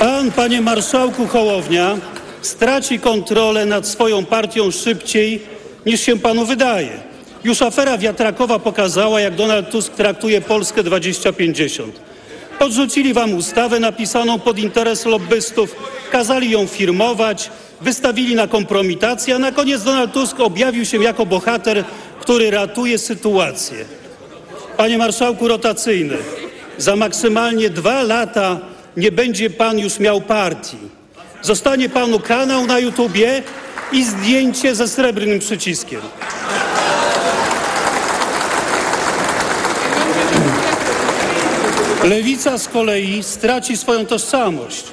Pan, Panie Marszałku Hołownia, straci kontrolę nad swoją partią szybciej niż się Panu wydaje. Już afera wiatrakowa pokazała, jak Donald Tusk traktuje Polskę 2050. Podrzucili Wam ustawę napisaną pod interes lobbystów, kazali ją firmować, wystawili na kompromitację, a na koniec Donald Tusk objawił się jako bohater, który ratuje sytuację. Panie marszałku rotacyjny, za maksymalnie dwa lata nie będzie pan już miał partii. Zostanie panu kanał na YouTubie i zdjęcie ze srebrnym przyciskiem. Lewica z kolei straci swoją tożsamość,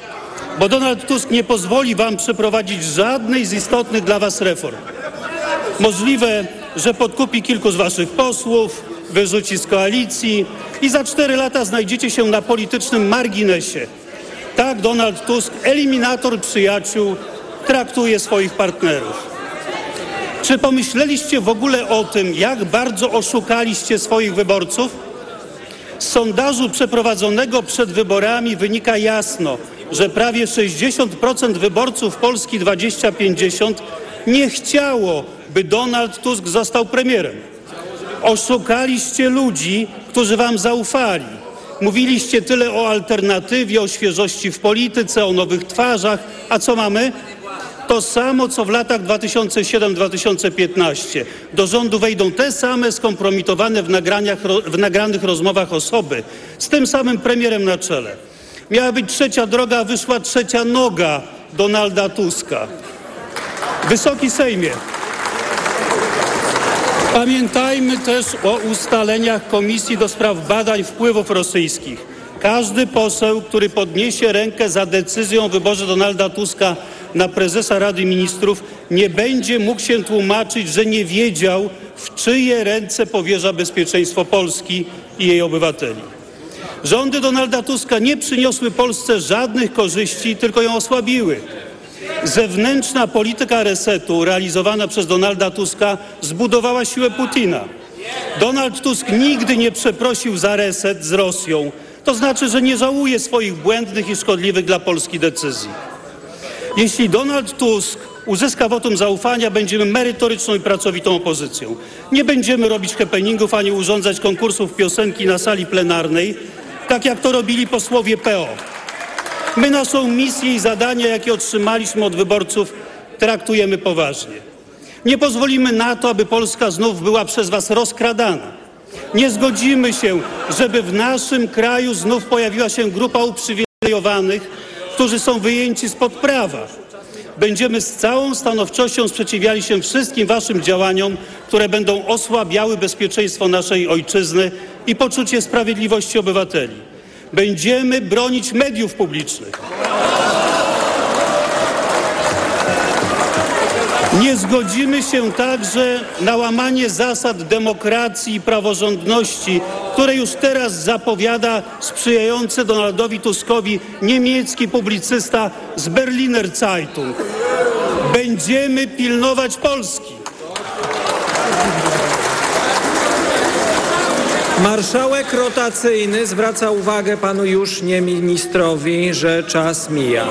bo Donald Tusk nie pozwoli wam przeprowadzić żadnej z istotnych dla was reform. Możliwe, że podkupi kilku z waszych posłów, wyrzuci z koalicji i za cztery lata znajdziecie się na politycznym marginesie. Tak Donald Tusk, eliminator przyjaciół, traktuje swoich partnerów. Czy pomyśleliście w ogóle o tym, jak bardzo oszukaliście swoich wyborców? Z sondażu przeprowadzonego przed wyborami wynika jasno, że prawie 60% wyborców Polski 2050 nie chciało, by Donald Tusk został premierem. Oszukaliście ludzi, którzy wam zaufali. Mówiliście tyle o alternatywie, o świeżości w polityce, o nowych twarzach, a co mamy? To samo, co w latach 2007-2015. Do rządu wejdą te same skompromitowane w, nagraniach, w nagranych rozmowach osoby, z tym samym premierem na czele. Miała być trzecia droga, wyszła trzecia noga Donalda Tuska. Wysoki Sejmie, pamiętajmy też o ustaleniach Komisji do Spraw Badań Wpływów Rosyjskich. Każdy poseł, który podniesie rękę za decyzją o wyborze Donalda Tuska na prezesa Rady Ministrów, nie będzie mógł się tłumaczyć, że nie wiedział, w czyje ręce powierza bezpieczeństwo Polski i jej obywateli. Rządy Donalda Tuska nie przyniosły Polsce żadnych korzyści, tylko ją osłabiły. Zewnętrzna polityka resetu realizowana przez Donalda Tuska zbudowała siłę Putina. Donald Tusk nigdy nie przeprosił za reset z Rosją. To znaczy, że nie żałuje swoich błędnych i szkodliwych dla Polski decyzji. Jeśli Donald Tusk uzyska wotum zaufania, będziemy merytoryczną i pracowitą opozycją. Nie będziemy robić happeningów ani urządzać konkursów piosenki na sali plenarnej, tak jak to robili posłowie PO. My naszą misję i zadania, jakie otrzymaliśmy od wyborców, traktujemy poważnie. Nie pozwolimy na to, aby Polska znów była przez was rozkradana. Nie zgodzimy się, żeby w naszym kraju znów pojawiła się grupa uprzywilejowanych, którzy są wyjęci spod prawa. będziemy z całą stanowczością sprzeciwiali się wszystkim waszym działaniom, które będą osłabiały bezpieczeństwo naszej ojczyzny i poczucie sprawiedliwości obywateli. Będziemy bronić mediów publicznych. Nie zgodzimy się także na łamanie zasad demokracji i praworządności, które już teraz zapowiada sprzyjający Donaldowi Tuskowi niemiecki publicysta z Berliner Zeitung. Będziemy pilnować Polski. Marszałek rotacyjny zwraca uwagę panu już nie ministrowi, że czas mija.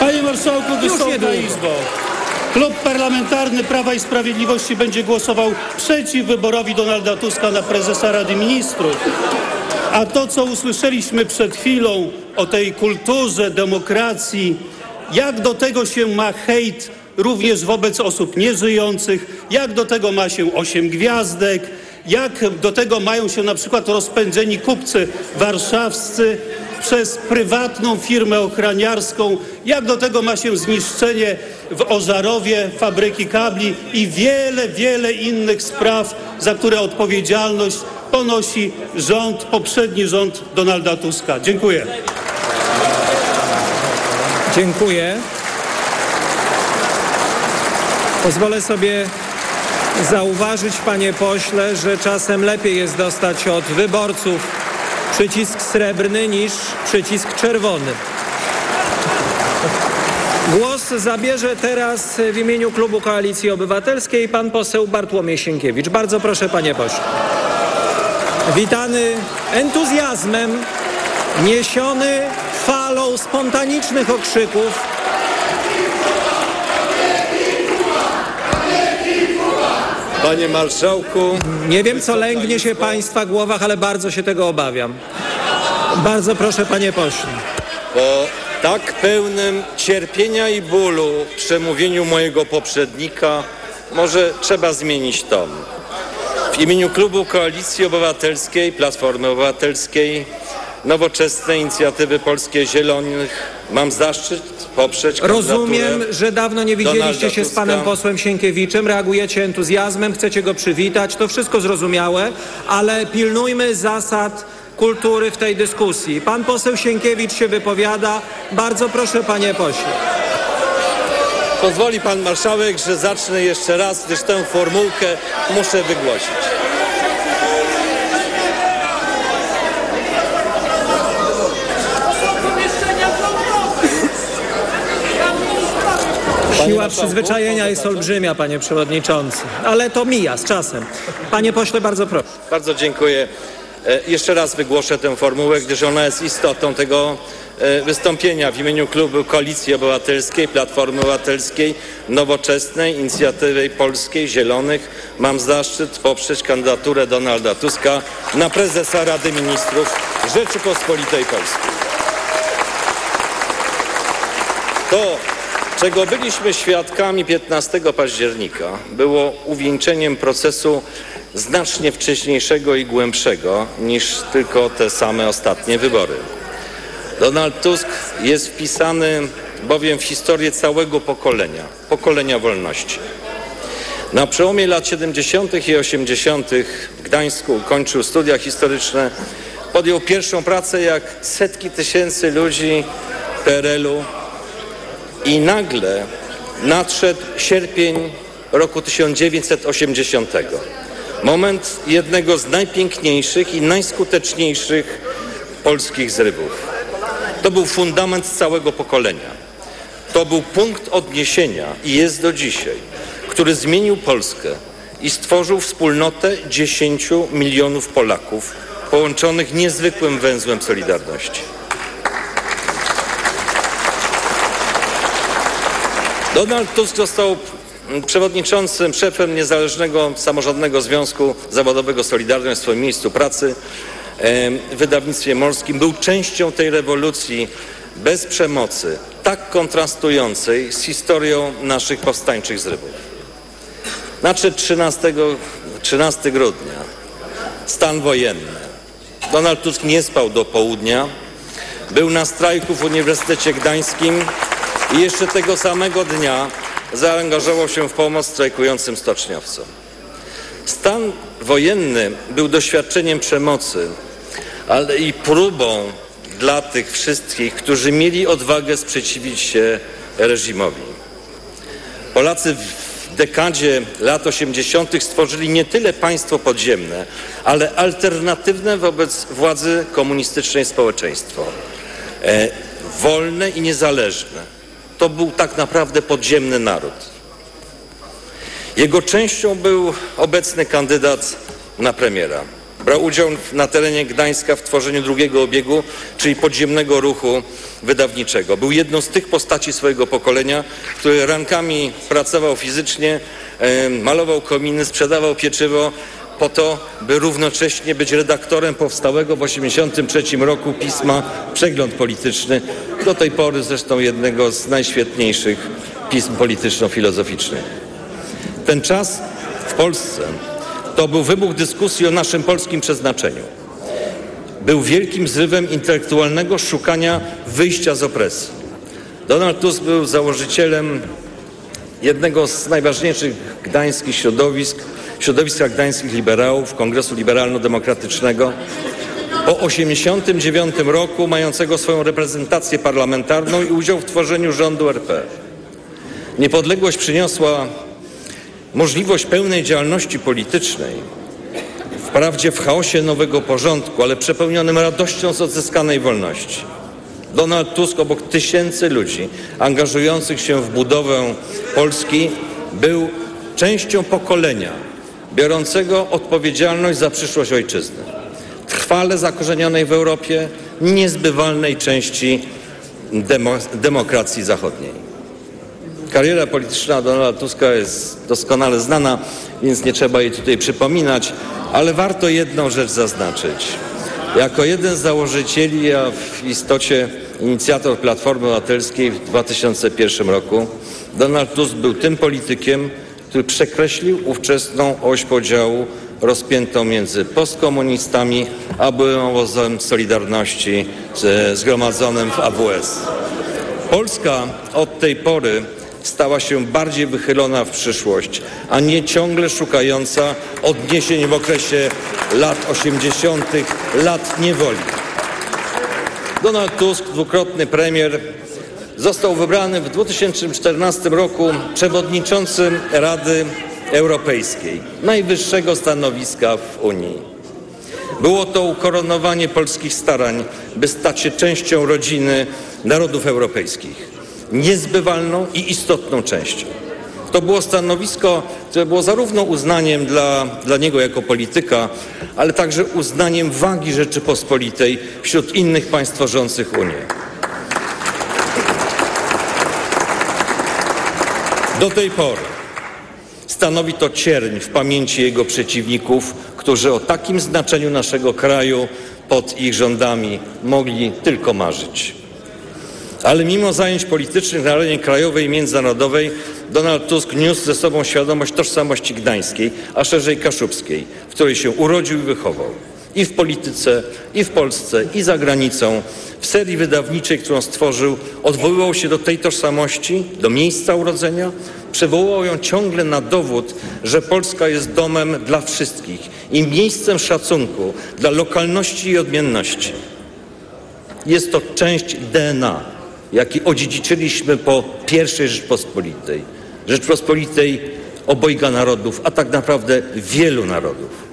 Panie Marszałku, Wysoka. Izbo, Klub Parlamentarny Prawa i Sprawiedliwości będzie głosował przeciw wyborowi Donalda Tuska na prezesa Rady Ministrów. A to, co usłyszeliśmy przed chwilą o tej kulturze demokracji, jak do tego się ma hejt również wobec osób nieżyjących, jak do tego ma się osiem gwiazdek, jak do tego mają się na przykład rozpędzeni kupcy warszawscy przez prywatną firmę ochraniarską, jak do tego ma się zniszczenie w Ożarowie fabryki kabli i wiele, wiele innych spraw, za które odpowiedzialność ponosi rząd, poprzedni rząd Donalda Tuska. Dziękuję. Dziękuję. Pozwolę sobie zauważyć, panie pośle, że czasem lepiej jest dostać od wyborców przycisk srebrny niż przycisk czerwony. Głos zabierze teraz w imieniu klubu Koalicji Obywatelskiej pan poseł Bartłomiej Sienkiewicz. Bardzo proszę, panie pośle. Witany entuzjazmem, niesiony falą spontanicznych okrzyków. Panie marszałku, Nie wiem, co lęgnie się państwa głowach, ale bardzo się tego obawiam. Bardzo proszę, panie pośle. po tak pełnym cierpienia i bólu przemówieniu mojego poprzednika, może trzeba zmienić ton. W imieniu klubu Koalicji Obywatelskiej, Platformy Obywatelskiej, Nowoczesnej Inicjatywy Polskie Zielonych mam zaszczyt poprzeć Rozumiem, że dawno nie widzieliście się z panem posłem Sienkiewiczem, reagujecie entuzjazmem, chcecie go przywitać, to wszystko zrozumiałe, ale pilnujmy zasad kultury w tej dyskusji. Pan poseł Sienkiewicz się wypowiada. Bardzo proszę, panie pośle. Pozwoli pan marszałek, że zacznę jeszcze raz, gdyż tę formułkę muszę wygłosić. Siła przyzwyczajenia jest zacząć? olbrzymia, panie przewodniczący, ale to mija z czasem. Panie pośle, bardzo proszę. Bardzo dziękuję. E, Jeszcze raz wygłoszę tę formułę, gdyż ona jest istotą tego e, wystąpienia w imieniu klubu Koalicji Obywatelskiej, Platformy Obywatelskiej, Nowoczesnej, Inicjatywy Polskiej, Zielonych. Mam zaszczyt poprzeć kandydaturę Donalda Tuska na prezesa Rady Ministrów Rzeczypospolitej Polskiej. To, czego byliśmy świadkami 15 października, było uwieńczeniem procesu znacznie wcześniejszego i głębszego niż tylko te same ostatnie wybory. Donald Tusk jest wpisany bowiem w historię całego pokolenia, pokolenia wolności. Na przełomie lat 70. i 80. w Gdańsku kończył studia historyczne, podjął pierwszą pracę jak setki tysięcy ludzi PRL-u i nagle nadszedł sierpień roku 1980. Moment jednego z najpiękniejszych i najskuteczniejszych polskich zrywów. To był fundament całego pokolenia. To był punkt odniesienia i jest do dzisiaj, który zmienił Polskę i stworzył wspólnotę 10 milionów Polaków połączonych niezwykłym węzłem Solidarności. Donald Tusk został przewodniczącym, szefem Niezależnego Samorządnego Związku Zawodowego Solidarność w swoim miejscu pracy w wydawnictwie morskim. Był częścią tej rewolucji bez przemocy, tak kontrastującej z historią naszych powstańczych zrywów. Nadszedł 13, 13 grudnia, stan wojenny. Donald Tusk nie spał do południa. Był na strajku w Uniwersytecie Gdańskim I jeszcze tego samego dnia zaangażował się w pomoc strajkującym stoczniowcom. Stan wojenny był doświadczeniem przemocy, ale i próbą dla tych wszystkich, którzy mieli odwagę sprzeciwić się reżimowi. Polacy w dekadzie lat 80. stworzyli nie tyle państwo podziemne, ale alternatywne wobec władzy komunistycznej społeczeństwo. E, wolne i niezależne. To był tak naprawdę podziemny naród. Jego częścią był obecny kandydat na premiera. Brał udział na terenie Gdańska w tworzeniu drugiego obiegu, czyli podziemnego ruchu wydawniczego. Był jedną z tych postaci swojego pokolenia, który rankami pracował fizycznie, malował kominy, sprzedawał pieczywo po to, by równocześnie być redaktorem powstałego w 1983 roku pisma Przegląd Polityczny, do tej pory zresztą jednego z najświetniejszych pism polityczno-filozoficznych. Ten czas w Polsce to był wybuch dyskusji o naszym polskim przeznaczeniu. Był wielkim zrywem intelektualnego szukania wyjścia z opresji. Donald Tusk był założycielem jednego z najważniejszych gdańskich środowisk, środowiska gdańskich liberałów, Kongresu Liberalno-Demokratycznego. Po 1989 roku mającego swoją reprezentację parlamentarną i udział w tworzeniu rządu RP. Niepodległość przyniosła możliwość pełnej działalności politycznej, wprawdzie w chaosie nowego porządku, ale przepełnionym radością z odzyskanej wolności. Donald Tusk obok tysięcy ludzi angażujących się w budowę Polski był częścią pokolenia biorącego odpowiedzialność za przyszłość ojczyzny. Trwale zakorzenionej w Europie, niezbywalnej części demo demokracji zachodniej. Kariera polityczna Donalda Tuska jest doskonale znana, więc nie trzeba jej tutaj przypominać, ale warto jedną rzecz zaznaczyć. Jako jeden z założycieli, a w istocie inicjator Platformy Obywatelskiej w 2001 roku, Donald Tusk był tym politykiem, który przekreślił ówczesną oś podziału rozpiętą między postkomunistami a byłym obozem Solidarności zgromadzonym w AWS. Polska od tej pory stała się bardziej wychylona w przyszłość, a nie ciągle szukająca odniesień w okresie lat 80., lat niewoli. Donald Tusk, dwukrotny premier, został wybrany w 2014 roku przewodniczącym Rady Europejskiej, najwyższego stanowiska w Unii. Było to ukoronowanie polskich starań, by stać się częścią rodziny narodów europejskich niezbywalną i istotną częścią. To było stanowisko, które było zarówno uznaniem dla, dla niego jako polityka, ale także uznaniem wagi Rzeczypospolitej wśród innych państw tworzących Unię. Do tej pory stanowi to cierń w pamięci jego przeciwników, którzy o takim znaczeniu naszego kraju pod ich rządami mogli tylko marzyć. Ale mimo zajęć politycznych na arenie krajowej i międzynarodowej Donald Tusk niósł ze sobą świadomość tożsamości gdańskiej, a szerzej kaszubskiej, w której się urodził i wychował. I w polityce, i w Polsce, i za granicą. W serii wydawniczej, którą stworzył, odwoływał się do tej tożsamości, do miejsca urodzenia, przywoływał ją ciągle na dowód, że Polska jest domem dla wszystkich i miejscem szacunku dla lokalności i odmienności. Jest to część DNA jaki odziedziczyliśmy po I Rzeczpospolitej. Rzeczpospolitej obojga narodów, a tak naprawdę wielu narodów.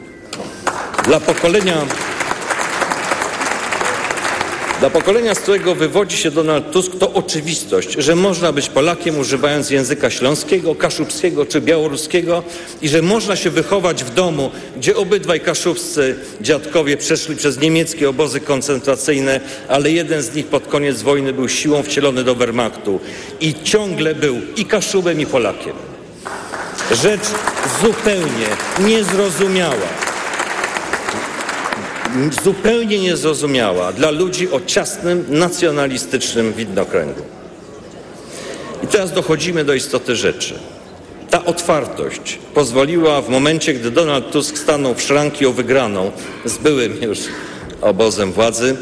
Dla pokolenia dla pokolenia, z którego wywodzi się Donald Tusk, to oczywistość, że można być Polakiem używając języka śląskiego, kaszubskiego czy białoruskiego i że można się wychować w domu, gdzie obydwaj kaszubscy dziadkowie przeszli przez niemieckie obozy koncentracyjne, ale jeden z nich pod koniec wojny był siłą wcielony do Wehrmachtu i ciągle był i Kaszubem i Polakiem. Rzecz zupełnie niezrozumiała zupełnie niezrozumiała dla ludzi o ciasnym, nacjonalistycznym widnokręgu. I teraz dochodzimy do istoty rzeczy. Ta otwartość pozwoliła w momencie, gdy Donald Tusk stanął w szranki o wygraną z byłym już obozem władzy,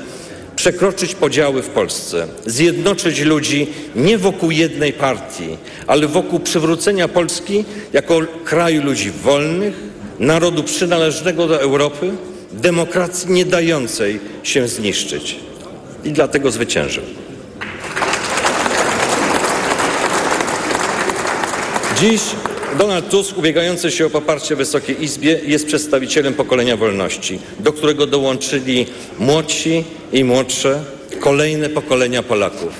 przekroczyć podziały w Polsce, zjednoczyć ludzi nie wokół jednej partii, ale wokół przywrócenia Polski jako kraju ludzi wolnych, narodu przynależnego do Europy, demokracji nie dającej się zniszczyć. I dlatego zwyciężył. Dziś Donald Tusk, ubiegający się o poparcie Wysokiej Izbie, jest przedstawicielem pokolenia wolności, do którego dołączyli młodsi i młodsze, kolejne pokolenia Polaków.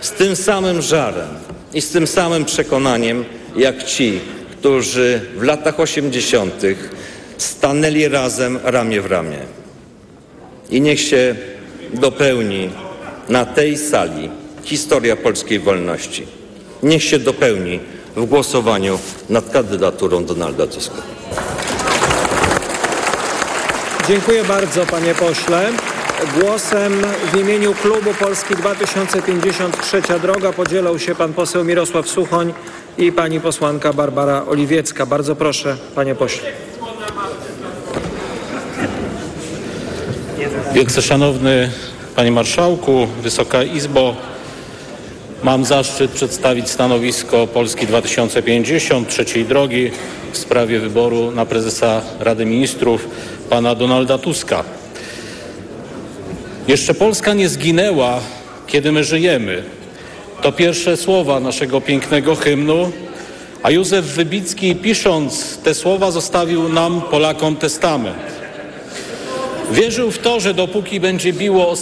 Z tym samym żarem i z tym samym przekonaniem, jak ci, którzy w latach 80. stanęli razem ramię w ramię. I niech się dopełni na tej sali historia polskiej wolności. Niech się dopełni w głosowaniu nad kandydaturą Donalda Tuska. Dziękuję bardzo, panie pośle. Głosem w imieniu klubu Polski 2053 Droga podzielą się pan poseł Mirosław Suchoń i pani posłanka Barbara Oliwiecka. Bardzo proszę, panie pośle. Wielce Szanowny Panie Marszałku, Wysoka Izbo, mam zaszczyt przedstawić stanowisko Polski 2050 trzeciej drogi w sprawie wyboru na prezesa Rady Ministrów pana Donalda Tuska. Jeszcze Polska nie zginęła, kiedy my żyjemy. To pierwsze słowa naszego pięknego hymnu, a Józef Wybicki pisząc te słowa zostawił nam, Polakom, testament. Wierzył w to, że dopóki będzie biło ostatnie